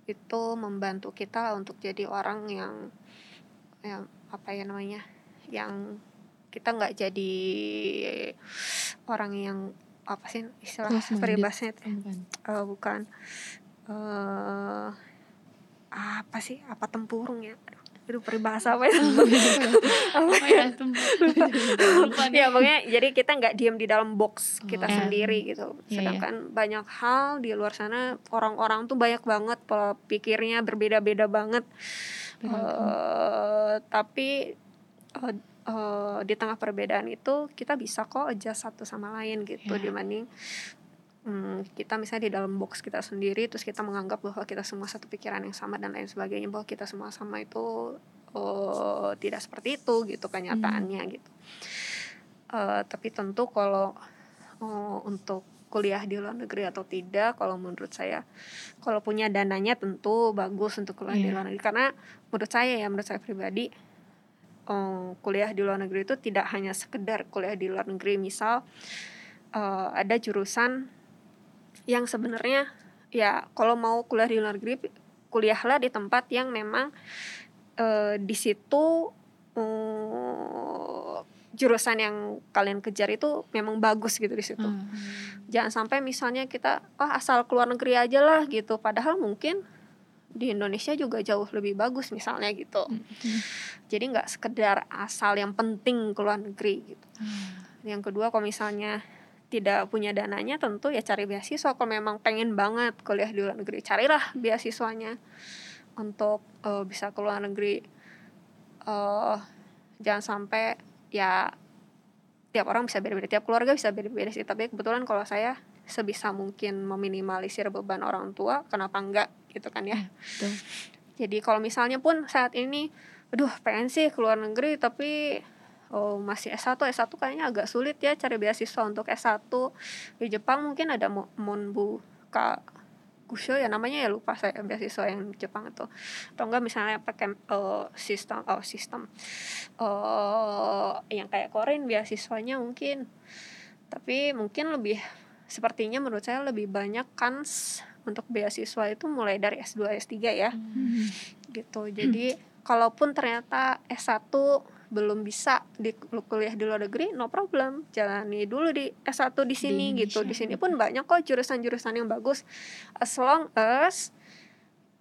[SPEAKER 4] itu membantu kita untuk jadi orang yang yang apa ya namanya yang kita nggak jadi orang yang apa sih istilah peribahasanya itu?
[SPEAKER 2] Oh, bukan.
[SPEAKER 4] Bukan. Eh apa sih apa tempurung ya aduh, peribahasa apa ya
[SPEAKER 1] Oh ya. Lupa nih.
[SPEAKER 4] ya pokoknya jadi kita nggak diem di dalam box kita
[SPEAKER 2] Oh.
[SPEAKER 4] Sendiri gitu
[SPEAKER 1] Iya, iya.
[SPEAKER 4] sedangkan banyak hal di luar sana orang-orang tuh banyak banget pola pikirnya berbeda-beda banget Eh, tapi eh, eh, di tengah perbedaan itu kita bisa kok adjust satu sama lain gitu
[SPEAKER 1] Iya.
[SPEAKER 4] dibanding hmm, kita misalnya di dalam box kita sendiri terus kita menganggap bahwa kita semua satu pikiran yang sama dan lain sebagainya bahwa kita semua sama itu eh, tidak seperti itu gitu kenyataannya gitu. Eh, tapi tentu kalau eh, untuk kuliah di luar negeri atau tidak kalau menurut saya kalau punya dananya tentu bagus untuk kuliah di
[SPEAKER 1] Iya.
[SPEAKER 4] luar negeri. Karena menurut saya ya menurut saya pribadi eh, kuliah di luar negeri itu tidak hanya sekedar kuliah di luar negeri. Misal eh, ada jurusan yang sebenarnya ya kalau mau kuliah di luar negeri kuliahlah di tempat yang memang eh, di situ eh, jurusan yang kalian kejar itu memang bagus gitu di situ.
[SPEAKER 1] Ah,
[SPEAKER 4] jangan sampai misalnya kita ah asal keluar negeri aja lah gitu. Padahal mungkin di Indonesia juga jauh lebih bagus misalnya gitu.
[SPEAKER 1] Mm,
[SPEAKER 4] jadi nggak sekedar asal yang penting keluar negeri gitu.
[SPEAKER 1] Ah.
[SPEAKER 4] yang kedua kalau misalnya tidak punya dananya tentu ya cari beasiswa. Kalau memang pengen banget kuliah di luar negeri carilah beasiswanya untuk eh, bisa keluar negeri. Eh jangan sampai ya tiap orang bisa beda-beda tiap keluarga bisa beda-beda sih. Tapi kebetulan kalau saya sebisa mungkin meminimalisir beban orang tua kenapa enggak gitu kan ya.
[SPEAKER 1] Iya, betul.
[SPEAKER 4] jadi kalau misalnya pun saat ini aduh pengen sih keluar negeri tapi oh masih S1 S1 kayaknya agak sulit ya cari beasiswa. Untuk S1 di Jepang mungkin ada Mo- Monbu Ka Gusho ya namanya ya lupa saya beasiswa yang Jepang itu. Atau enggak misalnya pakai eh, sistem oh sistem eh yang kayak Korean beasiswanya mungkin. Tapi mungkin lebih sepertinya menurut saya lebih banyak kans untuk beasiswa itu mulai dari S2 S3 ya.
[SPEAKER 1] Hmm.
[SPEAKER 4] gitu. Jadi kalaupun ternyata S1 belum bisa di kuliah di luar negeri no problem. Jalani dulu di S1 di sini
[SPEAKER 1] Di
[SPEAKER 4] gitu. Di sini pun banyak kok jurusan-jurusan yang bagus. As long as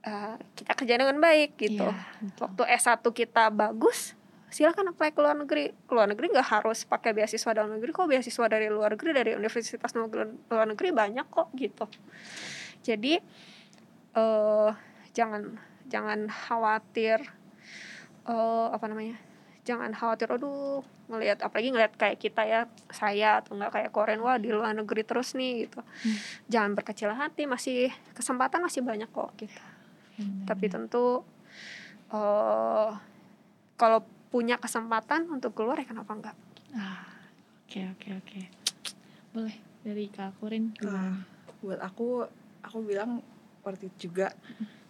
[SPEAKER 4] uh, kita kerja dengan baik gitu.
[SPEAKER 1] Iya, betul.
[SPEAKER 4] waktu S1 kita bagus silakan apply ke luar negeri. Ke luar negeri nggak harus pakai beasiswa dalam negeri kok. Beasiswa dari luar negeri dari universitas luar negeri banyak kok gitu. Jadi eh jangan jangan khawatir eh apa namanya jangan khawatir aduh ngelihat apalagi ngelihat kayak kita ya saya atau enggak kayak Koren wah di luar negeri terus nih gitu jangan berkecil hati masih kesempatan masih banyak kok gitu
[SPEAKER 1] Benar.
[SPEAKER 4] tapi tentu eh kalau punya kesempatan untuk keluar ya kenapa enggak
[SPEAKER 1] Ah, oke oke oke. Boleh dari Kak Kurin gimana?
[SPEAKER 3] buat aku aku bilang worth it juga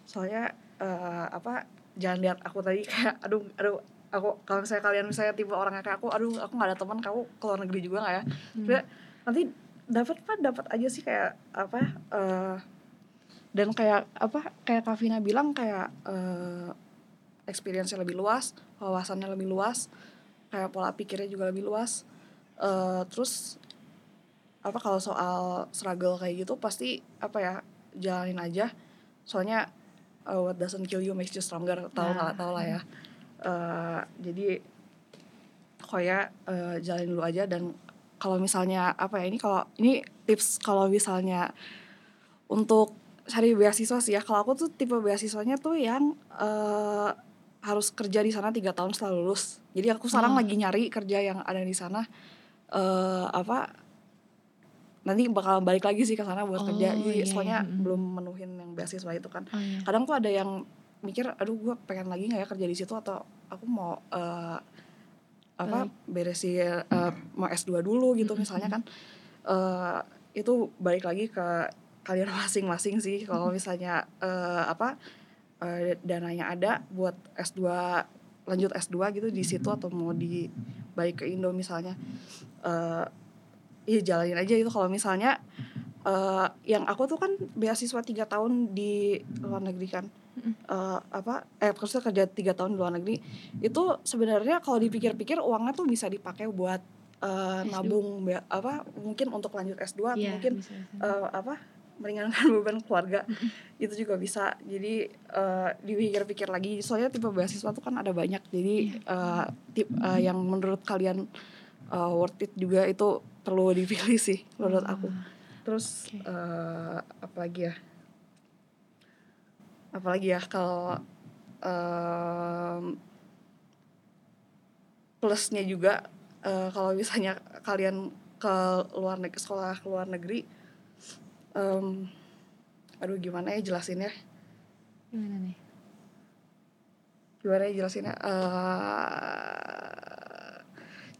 [SPEAKER 3] soalnya eh, apa jangan lihat aku tadi kayak aduh aduh aku kalau misalnya kalian misalnya tipe orangnya kayak aku aduh aku nggak ada teman kamu ke luar negeri juga nggak ya
[SPEAKER 1] Hmm.
[SPEAKER 3] Sebenarnya nanti dapat apa dapat aja sih kayak apa eh dan kayak apa kayak Kavina bilang kayak eh experience-nya lebih luas wawasannya lebih luas kayak pola pikirnya juga lebih luas eh terus apa kalau soal struggle kayak gitu pasti apa ya jalanin aja soalnya uh, what doesn't kill you makes you stronger tahu
[SPEAKER 1] Nah.
[SPEAKER 3] nggak tahu lah ya Eh, jadi pokoknya uh, jalanin dulu aja dan kalau misalnya apa ya ini kalau ini tips kalau misalnya untuk cari beasiswa sih ya. Kalau aku tuh tipe beasiswanya tuh yang eh, harus kerja di sana tiga tahun setelah lulus. Jadi aku sekarang
[SPEAKER 1] Oh.
[SPEAKER 3] lagi nyari kerja yang ada di sana eh apa nanti bakal balik lagi sih ke sana buat
[SPEAKER 1] Oh,
[SPEAKER 3] kerja. Jadi
[SPEAKER 1] iya,
[SPEAKER 3] soalnya
[SPEAKER 1] iya,
[SPEAKER 3] belum menuhin yang beasiswa itu kan.
[SPEAKER 1] Oh iya.
[SPEAKER 3] kadang tuh ada yang mikir aduh gue pengen lagi nggak ya kerja di situ atau aku mau eh, apa beresi uh, mau S2 dulu gitu misalnya kan. Uh, itu balik lagi ke kalian masing-masing sih kalau misalnya uh, apa uh, dananya ada buat S2 lanjut S2 gitu di situ atau mau di balik ke Indo misalnya. Uh, ya jalanin aja itu kalau misalnya uh, yang aku tuh kan beasiswa tiga tahun di luar negeri kan uh, apa eh maksudnya kerja tiga tahun di luar negeri itu sebenarnya kalau dipikir-pikir uangnya tuh bisa dipakai buat uh, nabung apa mungkin untuk lanjut S2 atau yeah, mungkin uh, apa meringankan beban keluarga itu juga bisa. Jadi uh, dipikir-pikir lagi. Soalnya tipe beasiswa tuh kan ada banyak. Jadi uh, tip uh, yang menurut kalian uh, worth it juga itu perlu dipilih sih menurut aku. Ah, terus okay. uh, apa lagi ya apalagi ya kalau um, plusnya juga uh, kalau misalnya kalian ke luar negeri sekolah ke luar negeri um, aduh gimana ya jelasinnya?
[SPEAKER 1] Gimana nih?
[SPEAKER 3] Gimana ya jelasinnya? Uh,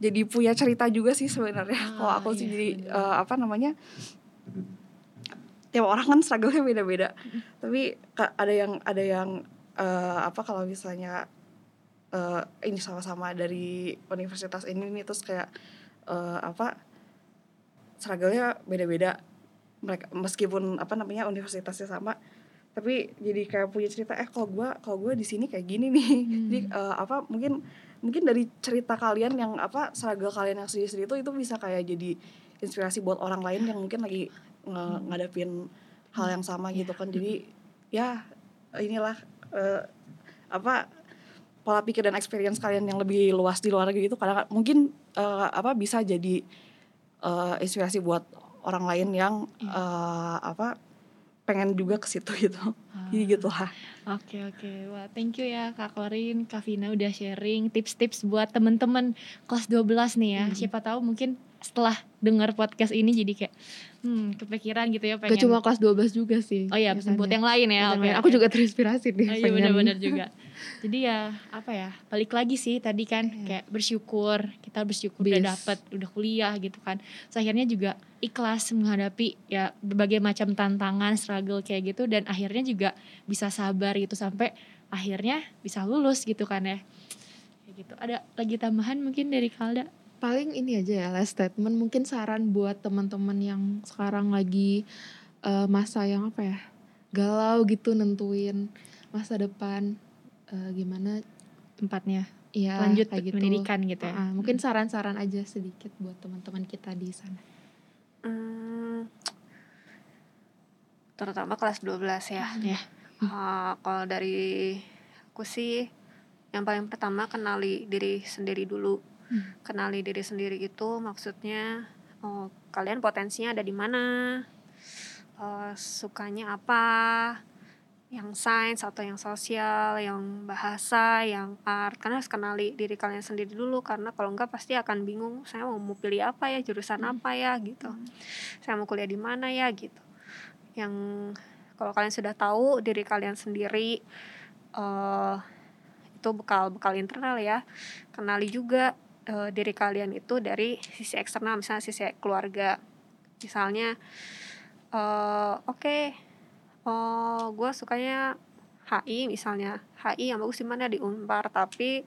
[SPEAKER 3] jadi punya cerita juga sih sebenarnya. Oh, kalau aku iya, sih jadi uh, apa namanya tiap orang kan struggle-nya beda-beda. Tapi ada yang ada yang uh, apa kalau misalnya uh, ini sama-sama dari universitas ini nih terus kayak uh, apa struggle-nya beda-beda. Mereka meskipun apa namanya universitasnya sama tapi jadi kayak punya cerita eh kalau gue kalau gue di sini kayak gini nih hmm. jadi uh, apa mungkin mungkin dari cerita kalian yang apa struggle kalian yang sedih-sedih itu itu bisa kayak jadi inspirasi buat orang lain yang mungkin lagi ng ngadapin hal yang sama gitu kan jadi ya inilah uh, apa pola pikir dan experience kalian yang lebih luas di luar negeri itu kadang mungkin uh, apa bisa jadi uh, inspirasi buat orang lain yang uh, apa pengen juga ke situ gitu. Ah. Jadi gitu lah.
[SPEAKER 1] Oke okay, oke. Okay. Wah, thank you ya Kak Korin, Kak Vina udah sharing tips-tips buat temen-temen kelas 12 nih ya. Hmm. Siapa tahu mungkin setelah dengar podcast ini jadi kayak hmm kepikiran gitu ya pengen.
[SPEAKER 2] Gak cuma kelas 12 juga sih.
[SPEAKER 1] Oh iya, buat yang lain ya.
[SPEAKER 2] Okay, Aku juga terinspirasi deh. Oh,
[SPEAKER 1] iya benar-benar juga. jadi ya apa ya balik lagi sih tadi kan yeah. kayak bersyukur kita bersyukur Bis. udah dapet udah kuliah gitu kan. So, akhirnya juga ikhlas menghadapi ya berbagai macam tantangan struggle kayak gitu dan akhirnya juga bisa sabar gitu sampai akhirnya bisa lulus gitu kan ya. Kayak gitu. Ada lagi tambahan mungkin dari Kalda?
[SPEAKER 2] Paling ini aja ya last statement mungkin saran buat teman-teman yang sekarang lagi uh, masa yang apa ya galau gitu nentuin masa depan uh, gimana
[SPEAKER 1] tempatnya.
[SPEAKER 2] Ya
[SPEAKER 1] lanjut kayak gitu. pendidikan gitu ya.
[SPEAKER 2] Uh, mungkin saran-saran aja sedikit buat teman-teman kita di sana. Hmm,
[SPEAKER 4] terutama kelas 12 ya.
[SPEAKER 1] Ya
[SPEAKER 4] uh, kalau dari aku sih yang paling pertama kenali diri sendiri dulu hmm. kenali diri sendiri itu maksudnya oh, kalian potensinya ada di mana uh, sukanya apa yang sains atau yang sosial, yang bahasa, yang art. Karena harus kenali diri kalian sendiri dulu karena kalau enggak pasti akan bingung saya mau mau pilih apa ya, jurusan hmm. apa ya gitu. Hmm. Saya mau kuliah di mana ya gitu. Yang kalau kalian sudah tahu diri kalian sendiri uh, itu bekal bekal internal ya. Kenali juga uh, diri kalian itu dari sisi eksternal misalnya sisi keluarga. Misalnya uh, oke okay, uh, eh, gue sukanya HI misalnya. HI yang bagus di mana? Di Unpar. Tapi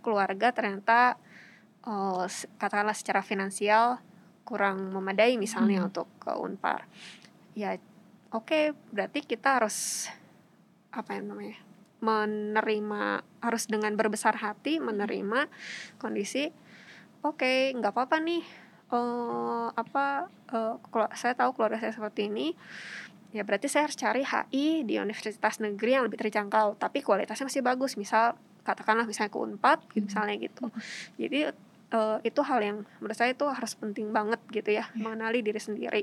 [SPEAKER 4] keluarga ternyata uh, katakanlah secara finansial kurang memadai misalnya hmm. untuk ke Unpar. Ya oke okay, berarti kita harus apa yang namanya menerima harus dengan berbesar hati menerima kondisi oke okay, nggak apa-apa nih uh, apa uh, saya tahu keluarga saya seperti ini ya berarti saya harus cari HI di universitas negeri yang lebih terjangkau tapi kualitasnya masih bagus misal katakanlah misalnya ke Unpad hmm. misalnya gitu jadi uh, itu hal yang menurut saya itu harus penting banget gitu ya yeah. mengenali diri sendiri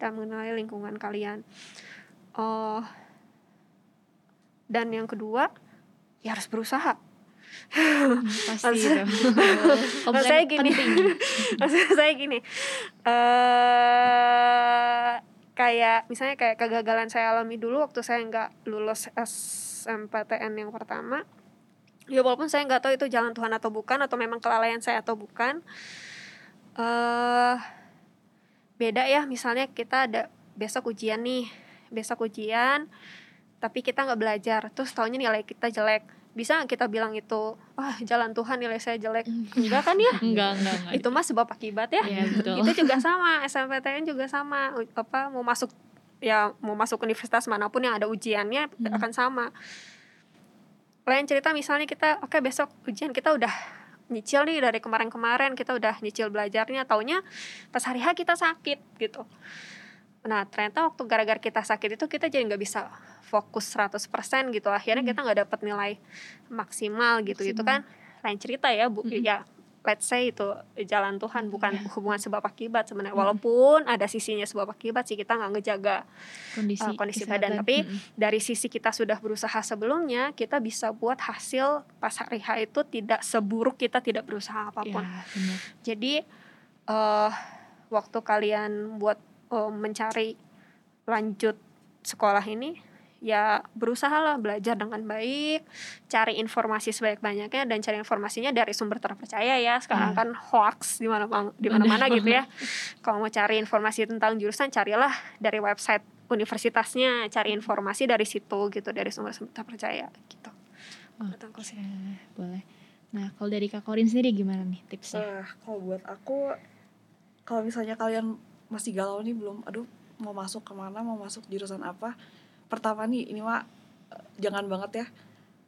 [SPEAKER 4] dan mengenali lingkungan kalian uh, dan yang kedua ya harus berusaha.
[SPEAKER 1] Pasti
[SPEAKER 4] maksud saya gini. Maksud saya gini. Uh, kayak misalnya kayak kegagalan saya alami dulu waktu saya nggak lulus SMPTN yang pertama. Ya walaupun saya nggak tahu itu jalan Tuhan atau bukan atau memang kelalaian saya atau bukan eh beda ya. Misalnya kita ada besok ujian nih. Besok ujian tapi kita nggak belajar. Terus tahunya nilai kita jelek. Bisa nggak kita bilang itu wah jalan Tuhan nilai saya jelek. Enggak. Kan ya?
[SPEAKER 1] Enggak enggak enggak.
[SPEAKER 4] Itu mah sebab akibat ya.
[SPEAKER 1] Iya, betul.
[SPEAKER 4] itu juga sama SNPTN juga sama. Apa mau masuk ya mau masuk universitas mana pun yang ada ujiannya
[SPEAKER 1] Hmm.
[SPEAKER 4] akan sama. Lain cerita misalnya kita oke besok ujian kita udah nyicil nih dari kemarin-kemarin. Kita udah nyicil belajarnya. Taunya pas hari H kita sakit gitu nah ternyata waktu gara-gara kita sakit itu kita jadi nggak bisa fokus 100% gitu akhirnya kita nggak dapat nilai maksimal gitu itu kan lain cerita ya bu
[SPEAKER 1] Mm-mm.
[SPEAKER 4] ya let's say itu jalan Tuhan bukan
[SPEAKER 1] Iya.
[SPEAKER 4] hubungan sebab akibat sebenarnya
[SPEAKER 1] Mm-mm.
[SPEAKER 4] walaupun ada sisinya sebab akibat sih kita nggak ngejaga
[SPEAKER 1] kondisi
[SPEAKER 4] uh, kondisi
[SPEAKER 1] kesehatan.
[SPEAKER 4] badan. Tapi
[SPEAKER 1] Mm-mm.
[SPEAKER 4] dari sisi kita sudah berusaha sebelumnya kita bisa buat hasil pas hari H itu tidak seburuk kita tidak berusaha apa pun
[SPEAKER 1] ya benar
[SPEAKER 4] jadi eh waktu kalian buat eh, mencari lanjut sekolah ini ya berusahalah belajar dengan baik cari informasi sebanyak-banyaknya dan cari informasinya dari sumber terpercaya ya. Sekarang
[SPEAKER 1] Iya.
[SPEAKER 4] kan hoax di mana di mana-mana gitu ya. Kalau mau cari informasi tentang jurusan carilah dari website universitasnya cari informasi dari situ gitu dari sumber-sumber terpercaya gitu.
[SPEAKER 1] Oke, boleh. Nah kalau dari kak Korin sendiri gimana nih tipsnya?
[SPEAKER 3] Eh, kalau buat aku kalau misalnya kalian masih galau nih belum aduh mau masuk ke mana mau masuk jurusan apa pertama nih ini mah eh, jangan banget ya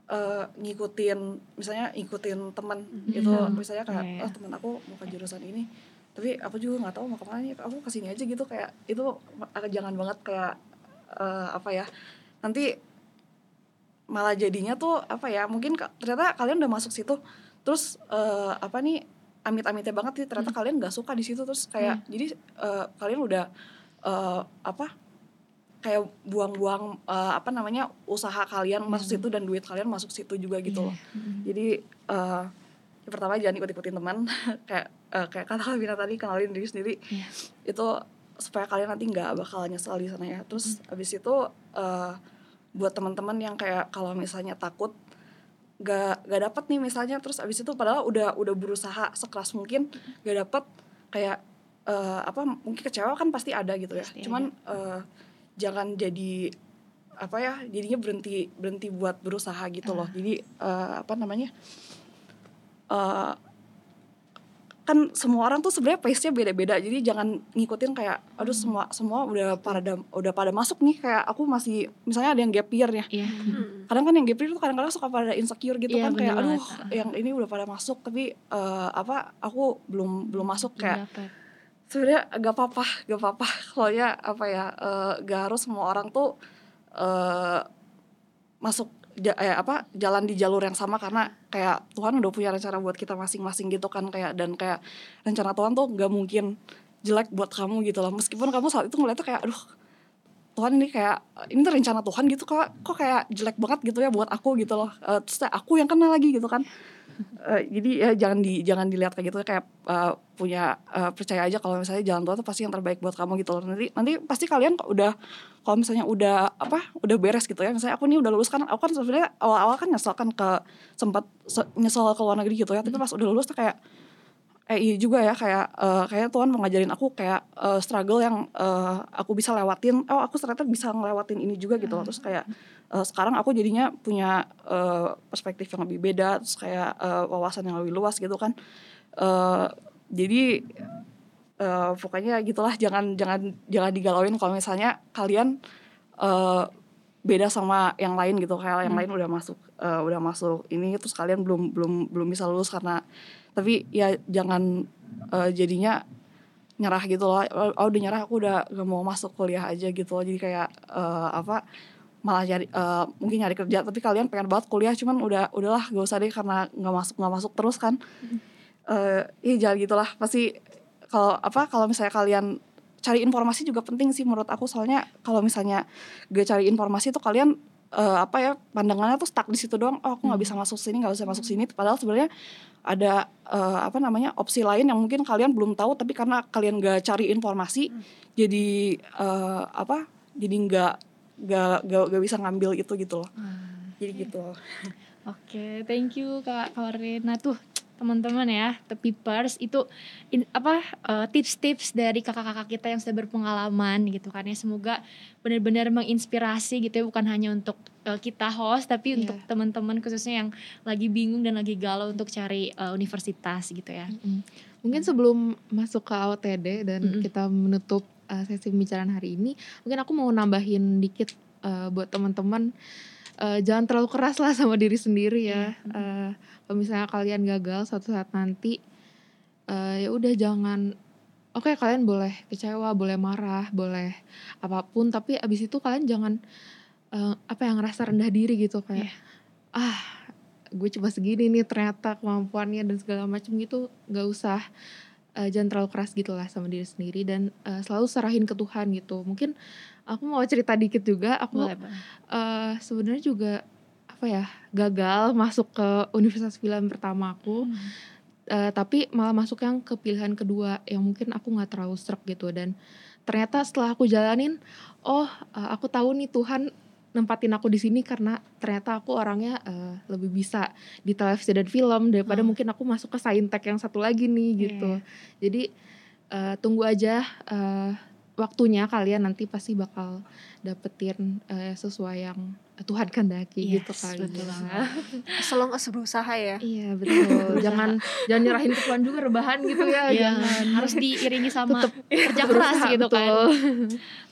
[SPEAKER 3] eh, ngikutin misalnya ngikutin teman gitu
[SPEAKER 1] Hmm.
[SPEAKER 3] misalnya kayak
[SPEAKER 1] Iya, iya.
[SPEAKER 3] oh teman aku mau ke jurusan ini tapi aku juga nggak tahu mau ke mana nih aku ke sini aja gitu kayak itu jangan banget kayak eh, apa ya nanti malah jadinya tuh apa ya mungkin ternyata kalian udah masuk situ terus eh, apa nih amit-amitnya banget nih ternyata kalian nggak suka di situ. Terus kayak jadi eh, kalian udah eh, apa kayak buang-buang eh, apa namanya usaha kalian masuk situ dan duit kalian masuk situ juga gitu
[SPEAKER 1] Iya.
[SPEAKER 3] loh
[SPEAKER 1] Mm-mm.
[SPEAKER 3] jadi eh yang pertama jangan ikut-ikutin teman. Kayak eh, kayak kata Kalvina tadi kenalin diri sendiri.
[SPEAKER 1] Iya.
[SPEAKER 3] itu supaya kalian nanti nggak bakal nyesel di sana ya. Terus abis itu eh, buat teman-teman yang kayak kalau misalnya takut gak gak dapet nih misalnya. Terus abis itu padahal udah udah berusaha sekeras mungkin gak dapet. Kayak eh, apa mungkin kecewa kan pasti ada gitu ya.
[SPEAKER 1] Pasti
[SPEAKER 3] cuman eh, jangan jadi apa ya jadinya berhenti berhenti buat berusaha gitu loh. Jadi eh, apa namanya eh kan semua orang tuh sebenarnya pace-nya beda-beda jadi jangan ngikutin kayak aduh semua semua udah pada udah pada masuk nih kayak aku masih misalnya ada yang gap year ya
[SPEAKER 1] Iya.
[SPEAKER 4] Hmm.
[SPEAKER 3] kadang kan yang gap year tuh kadang-kadang suka pada insecure gitu
[SPEAKER 1] Iya,
[SPEAKER 3] kan kayak aduh
[SPEAKER 1] banget.
[SPEAKER 3] yang ini udah pada masuk tapi eh, apa aku belum belum masuk kayak sebenarnya gak apa-apa gak apa-apa kalau ya apa ya eh, gak harus semua orang tuh eh, masuk ja- eh, apa jalan di jalur yang sama karena kayak Tuhan udah punya rencana buat kita masing-masing gitu kan kayak dan kayak rencana Tuhan tuh gak mungkin jelek buat kamu gitu loh. Meskipun kamu saat itu ngeliatnya kayak aduh Tuhan ini kayak ini tuh rencana Tuhan gitu kok kok kayak jelek banget gitu ya buat aku gitu loh. Eh, terus aku yang kena lagi gitu kan Eh, jadi ya jangan di jangan dilihat kayak gitu kayak eh, punya eh, percaya aja kalau misalnya jalan Tuhan tuh pasti yang terbaik buat kamu gitu loh. Nanti nanti pasti kalian udah kalau misalnya udah apa udah beres gitu ya. Misalnya aku nih udah lulus kan aku kan sebenarnya awal-awal kan nyesel kan ke sempat se- nyesel ke luar negeri gitu ya. Tapi pas udah lulus tuh kayak eh iya juga ya kayak eh, kayak Tuhan mau ngajarin aku kayak eh, struggle yang eh, aku bisa lewatin. Oh aku ternyata bisa ngelewatin ini juga gitu loh. Terus kayak eh, sekarang aku jadinya punya eh, perspektif yang lebih beda terus kayak eh, wawasan yang lebih luas gitu kan. Eh, jadi eh, pokoknya gitulah jangan jangan jangan digalauin kalau misalnya kalian eh, beda sama yang lain gitu. Kayak yang lain udah masuk eh, udah masuk ini terus kalian belum belum belum bisa lulus karena tapi ya jangan eh, jadinya nyerah gitu loh. Oh oh, udah nyerah aku udah gak mau masuk kuliah aja gitu loh. Jadi kayak eh, apa malah nyari eh, mungkin nyari kerja. Tapi kalian pengen banget kuliah cuman udah udahlah gak usah deh karena nggak masuk nggak masuk terus kan. Eh iya jangan gitulah. Pasti kalau apa kalau misalnya kalian cari informasi juga penting sih menurut aku. Soalnya kalau misalnya gak cari informasi itu kalian eh, apa ya pandangannya tuh stuck di situ doang. Oh aku nggak bisa masuk sini nggak bisa masuk sini. Padahal sebenarnya ada eh, apa namanya opsi lain yang mungkin kalian belum tahu tapi karena kalian gak cari informasi jadi eh, apa jadi nggak nggak nggak nggak bisa ngambil itu gitu loh
[SPEAKER 1] Ah,
[SPEAKER 3] jadi gitu
[SPEAKER 1] Oke, thank you Kak. Nah tuh teman-teman ya, The Peepers itu in- apa eh, tips-tips dari kakak-kakak kita yang sudah berpengalaman gitu kan ya. Semoga benar-benar menginspirasi gitu ya, bukan hanya untuk eh, kita host tapi
[SPEAKER 2] Iya.
[SPEAKER 1] untuk teman-teman khususnya yang lagi bingung dan lagi galau untuk cari eh, universitas gitu ya.
[SPEAKER 2] Mm-mm. Mungkin sebelum masuk ke AOTD dan
[SPEAKER 1] Mm-mm.
[SPEAKER 2] kita menutup uh, sesi pembicaraan hari ini, mungkin aku mau nambahin dikit uh, buat teman-teman uh, jangan terlalu keras lah sama diri sendiri ya. Uh, kalau misalnya kalian gagal suatu saat nanti, uh, ya udah jangan. Oke kalian boleh kecewa, boleh marah, boleh apa pun, tapi abis itu kalian jangan uh, apa yang ngerasa rendah diri gitu kayak ah gue cuma segini nih ternyata kemampuannya dan segala macam gitu nggak usah eh, jangan terlalu keras gitu lah sama diri sendiri dan eh, selalu serahin ke Tuhan gitu. Mungkin aku mau cerita dikit juga aku
[SPEAKER 1] Boleh,
[SPEAKER 2] eh, sebenarnya juga apa ya gagal masuk ke universitas pilihan pertama aku.
[SPEAKER 1] Hmm.
[SPEAKER 2] Eh, tapi malah masuk yang ke pilihan kedua yang mungkin aku nggak terlalu struck gitu. Dan ternyata setelah aku jalanin oh eh, aku tahu nih Tuhan nempatin aku di sini karena ternyata aku orangnya eh, lebih bisa di televisi dan film daripada
[SPEAKER 1] Oh.
[SPEAKER 2] mungkin aku masuk ke saintek yang satu lagi nih gitu
[SPEAKER 1] Iya.
[SPEAKER 2] jadi eh, tunggu aja eh, waktunya kalian nanti pasti bakal dapetin eh, sesuai yang Tuhan kehendaki
[SPEAKER 1] Yes,
[SPEAKER 2] gitu kali
[SPEAKER 1] betul
[SPEAKER 2] ya.
[SPEAKER 1] banget.
[SPEAKER 4] Selong harus berusaha ya.
[SPEAKER 2] Iya betul. jangan jangan nyerahin ke Tuhan juga rebahan gitu ya.
[SPEAKER 1] Iya,
[SPEAKER 2] jangan.
[SPEAKER 1] harus diiringi sama
[SPEAKER 2] Tetep
[SPEAKER 1] kerja keras
[SPEAKER 2] berusaha,
[SPEAKER 1] gitu kan.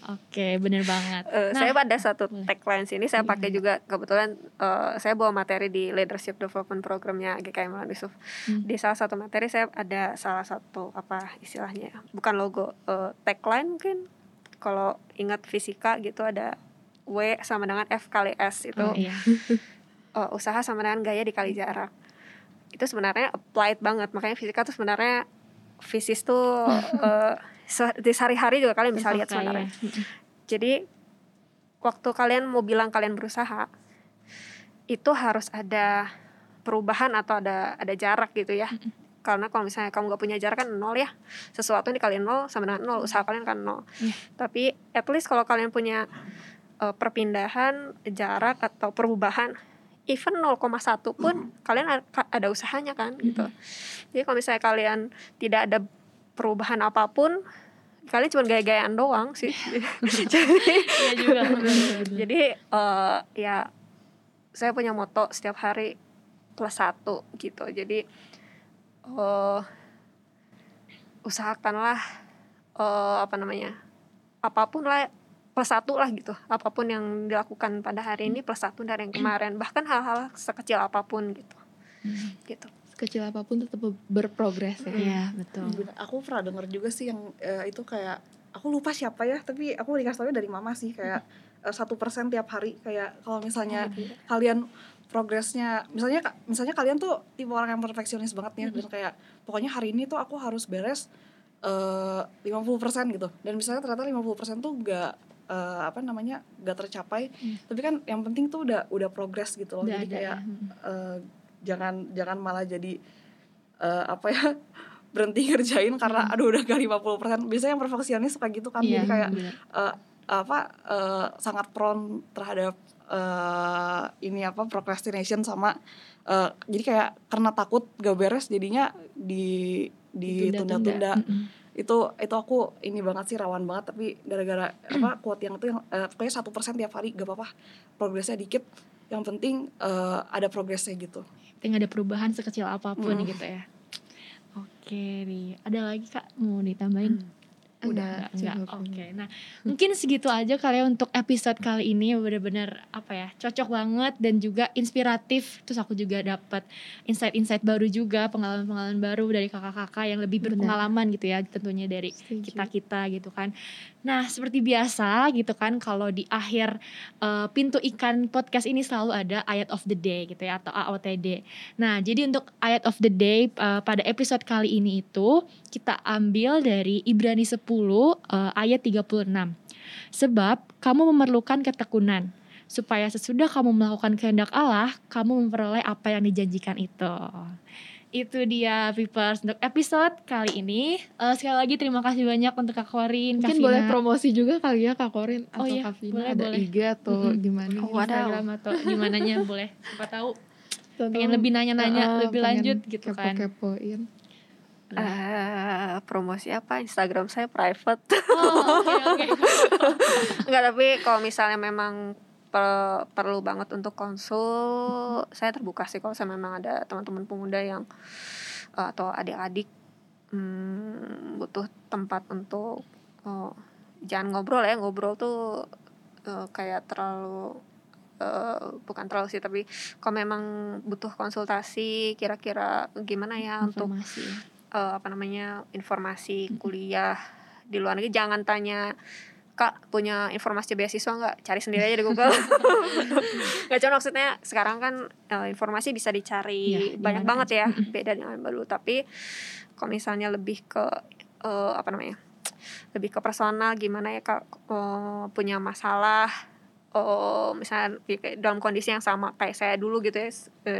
[SPEAKER 1] Oke, bener banget.
[SPEAKER 4] Eh,
[SPEAKER 1] Nah,
[SPEAKER 4] saya ada satu tagline sini saya pakai
[SPEAKER 1] Iya.
[SPEAKER 4] juga kebetulan eh, saya bawa materi di leadership development programnya GKM Mulan Yusuf.
[SPEAKER 1] Hmm.
[SPEAKER 4] Di salah satu materi saya ada salah satu apa istilahnya ya, bukan logo eh, tagline mungkin kalau ingat fisika gitu ada W sama dengan F kali S itu
[SPEAKER 1] Oh, iya.
[SPEAKER 4] eh, usaha sama dengan gaya dikali jarak. Itu sebenarnya applied banget makanya fisika tuh sebenarnya fisis tuh eh, se- di sehari-hari juga kalian bisa lihat sebenarnya.
[SPEAKER 1] ya.
[SPEAKER 4] Jadi waktu kalian mau bilang kalian berusaha itu harus ada perubahan atau ada ada jarak gitu ya. Karena kalau misalnya kamu nggak punya jarak kan nol ya. Sesuatu yang dikaliin nol sama dengan nol, usaha kalian kan nol.
[SPEAKER 1] Iya.
[SPEAKER 4] Tapi at least kalau kalian punya eh, perpindahan, jarak atau perubahan even 0,1 pun kalian a- ada usahanya kan gitu. Jadi kalau misalnya kalian tidak ada perubahan apa pun, kalian cuma gaya-gayaan doang sih. Jadi
[SPEAKER 1] Iya juga. bener-bener.
[SPEAKER 4] jadi eh, ya saya punya moto setiap hari plus satu gitu. Jadi eh usahakanlah eh apa namanya apa pun lah plus satu lah gitu. Apa pun yang dilakukan pada hari ini plus satu dari yang kemarin. Bahkan hal-hal sekecil apa pun gitu. Gitu.
[SPEAKER 2] Sekecil apa pun tetap berprogres ya.
[SPEAKER 1] Iya, betul.
[SPEAKER 3] Aku pernah denger juga sih yang eh, itu kayak aku lupa siapa ya tapi aku dikasih tahu dari mama sih kayak eh, satu persen tiap hari kayak kalau misalnya kalian progresnya misalnya misalnya kalian tuh tipe orang yang perfeksionis banget nih dan kayak pokoknya hari ini tuh aku harus beres eh 50% gitu dan misalnya ternyata 50% tuh enggak apa namanya enggak tercapai
[SPEAKER 1] Hmm.
[SPEAKER 3] tapi kan yang penting tuh udah udah progres gitu loh
[SPEAKER 1] Udah
[SPEAKER 3] jadi
[SPEAKER 1] ada
[SPEAKER 3] kayak
[SPEAKER 1] ya. Hmm.
[SPEAKER 3] Jangan jangan malah jadi eh, apa ya berhenti ngerjain karena aduh udah gak 50% biasanya yang perfeksionis suka gitu kan
[SPEAKER 1] Hmm. Iya,
[SPEAKER 3] jadi kayak
[SPEAKER 1] bener.
[SPEAKER 3] eh, apa eh, sangat prone terhadap eh, ini apa procrastination sama eh, jadi kayak karena takut gak beres jadinya di ditunda-tunda
[SPEAKER 1] Mm-mm.
[SPEAKER 3] itu itu aku ini banget sih rawan banget tapi gara-gara apa quote yang itu yang pokoknya satu persen tiap hari gak apa-apa progresnya dikit yang penting eh, ada progresnya gitu
[SPEAKER 1] Penting ada perubahan sekecil apa pun
[SPEAKER 3] Mm.
[SPEAKER 1] gitu ya. Oke, Ri. Ada lagi Kak mau ditambahin?
[SPEAKER 2] Enggak,
[SPEAKER 1] enggak.
[SPEAKER 2] cukup.
[SPEAKER 1] Oke. Nah, mungkin segitu aja kali ya untuk episode kali ini benar-benar apa ya? cocok banget dan juga inspiratif. Terus aku juga dapat insight-insight baru juga, pengalaman-pengalaman baru dari kakak-kakak yang lebih
[SPEAKER 2] Benar.
[SPEAKER 1] berpengalaman gitu ya, tentunya dari
[SPEAKER 2] Setuju.
[SPEAKER 1] kita-kita gitu kan. Nah, seperti biasa gitu kan kalau di akhir eh, pintu ikan podcast ini selalu ada ayat of the day gitu ya atau AOTD. Nah, jadi untuk ayat of the day eh, pada episode kali ini itu kita ambil dari Ibrani 10 eh, ayat 36. Sebab kamu memerlukan ketekunan supaya sesudah kamu melakukan kehendak Allah, kamu memperoleh apa yang dijanjikan itu. Itu dia Vipers untuk episode kali ini. Eh, sekali lagi terima kasih banyak untuk Kak Korin, Kak
[SPEAKER 2] Mungkin
[SPEAKER 1] Vina.
[SPEAKER 2] boleh promosi juga kali ya Kak Korin atau
[SPEAKER 1] Oh iya,
[SPEAKER 2] Kak Vina
[SPEAKER 1] boleh,
[SPEAKER 2] ada
[SPEAKER 1] boleh.
[SPEAKER 2] IG atau
[SPEAKER 1] Mm-mm.
[SPEAKER 2] gimana?
[SPEAKER 4] Oh.
[SPEAKER 1] Instagram atau gimana nya boleh siapa tahu pengen lebih nanya-nanya
[SPEAKER 2] Heeh,
[SPEAKER 1] lebih lanjut gitu kan
[SPEAKER 2] kepo-kepoin.
[SPEAKER 4] Eh, promosi apa Instagram saya private
[SPEAKER 1] oh oke oke
[SPEAKER 4] Enggak tapi kalau misalnya memang per- perlu banget untuk konsul. Saya terbuka sih kalau saya memang ada teman-teman pemuda yang eh, atau adik-adik hmm, butuh tempat untuk oh, jangan ngobrol ya. Ngobrol tuh eh, kayak terlalu eh, bukan terlalu sih tapi kalau memang butuh konsultasi kira-kira gimana ya untuk
[SPEAKER 1] informasi.
[SPEAKER 4] eh, apa namanya informasi kuliah di luar negeri. Jangan tanya kak punya informasi beasiswa nggak? Cari sendiri aja di Google. Nggak cuma maksudnya sekarang kan eh, informasi bisa dicari
[SPEAKER 1] Iya,
[SPEAKER 4] banyak banget
[SPEAKER 1] aja.
[SPEAKER 4] ya beda dengan dulu tapi kalau misalnya lebih ke eh, apa namanya lebih ke personal gimana ya kak eh, punya masalah oh misalnya dalam kondisi yang sama kayak saya dulu gitu ya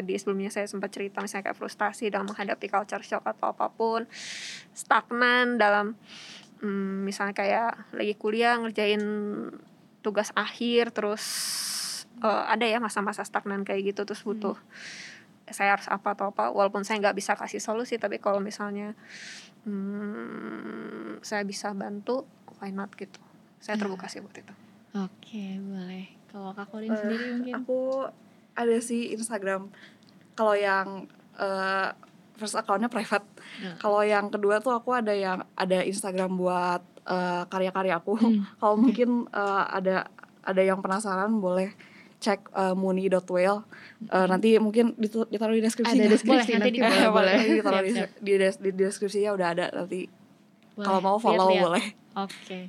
[SPEAKER 4] di sebelumnya saya sempat cerita misalnya kayak frustasi dalam menghadapi culture shock atau apa pun stagnan dalam mm, misalnya kayak lagi kuliah ngerjain tugas akhir terus eh, ada ya masa-masa stagnan kayak gitu terus butuh saya harus apa atau apa. Walaupun saya nggak bisa kasih solusi tapi kalau misalnya hmm, saya bisa bantu why not gitu. Saya terbuka sih buat itu.
[SPEAKER 1] Oke boleh. Kalau kak Korin
[SPEAKER 3] Eh,
[SPEAKER 1] sendiri mungkin?
[SPEAKER 3] aku ada sih Instagram. Kalau yang eh, first accountnya private
[SPEAKER 1] Nah.
[SPEAKER 3] kalau yang kedua tuh aku ada yang ada Instagram buat eh, karya-karya aku
[SPEAKER 1] Hmm.
[SPEAKER 3] kalau mungkin eh, ada ada yang penasaran boleh cek uh, muni.well Eh, nanti mungkin ditaruh di deskripsi
[SPEAKER 2] Ada deskripsi
[SPEAKER 1] Boleh, nanti ditaruh,
[SPEAKER 2] boleh,
[SPEAKER 3] boleh
[SPEAKER 2] boleh.
[SPEAKER 3] ditaruh di,
[SPEAKER 1] Siap,
[SPEAKER 3] di, des- di deskripsinya udah ada nanti
[SPEAKER 1] Boleh,
[SPEAKER 3] kalau mau follow
[SPEAKER 1] lihat-lihat.
[SPEAKER 3] boleh
[SPEAKER 1] Oke.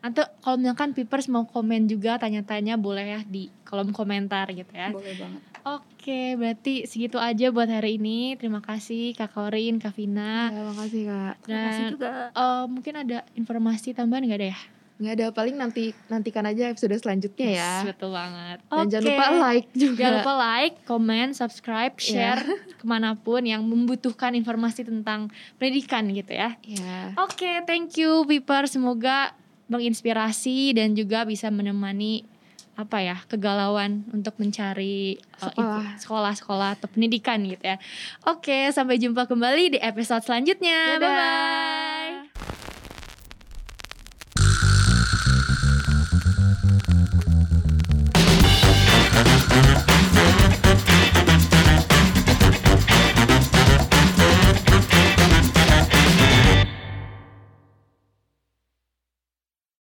[SPEAKER 1] Nanti kalau misalkan Pipers mau komen juga tanya-tanya boleh ya di kolom komentar gitu ya.
[SPEAKER 3] boleh banget
[SPEAKER 1] Oke, berarti segitu aja buat hari ini. Terima kasih Kak Korin, Kak Vina.
[SPEAKER 2] Ya, makasih kak.
[SPEAKER 4] terima kasih
[SPEAKER 1] Dan
[SPEAKER 4] juga
[SPEAKER 1] eh, mungkin ada informasi tambahan nggak ada ya?
[SPEAKER 2] Nggak ada paling nanti nantikan aja episode selanjutnya ya.
[SPEAKER 1] Yes, betul banget.
[SPEAKER 2] Dan jangan
[SPEAKER 1] Oke.
[SPEAKER 2] lupa like juga.
[SPEAKER 1] Jangan lupa like, comment, subscribe,
[SPEAKER 2] Iya.
[SPEAKER 1] share ke mana pun yang membutuhkan informasi tentang pendidikan gitu ya.
[SPEAKER 2] Ya.
[SPEAKER 1] Oke, thank you Piper. Semoga menginspirasi dan juga bisa menemani apa ya kegalauan untuk mencari uh,
[SPEAKER 2] Sekolah.
[SPEAKER 1] info- sekolah-sekolah atau pendidikan gitu ya. Oke, sampai jumpa kembali di episode selanjutnya.
[SPEAKER 2] Dadah.
[SPEAKER 1] Bye bye. Mm-hmm.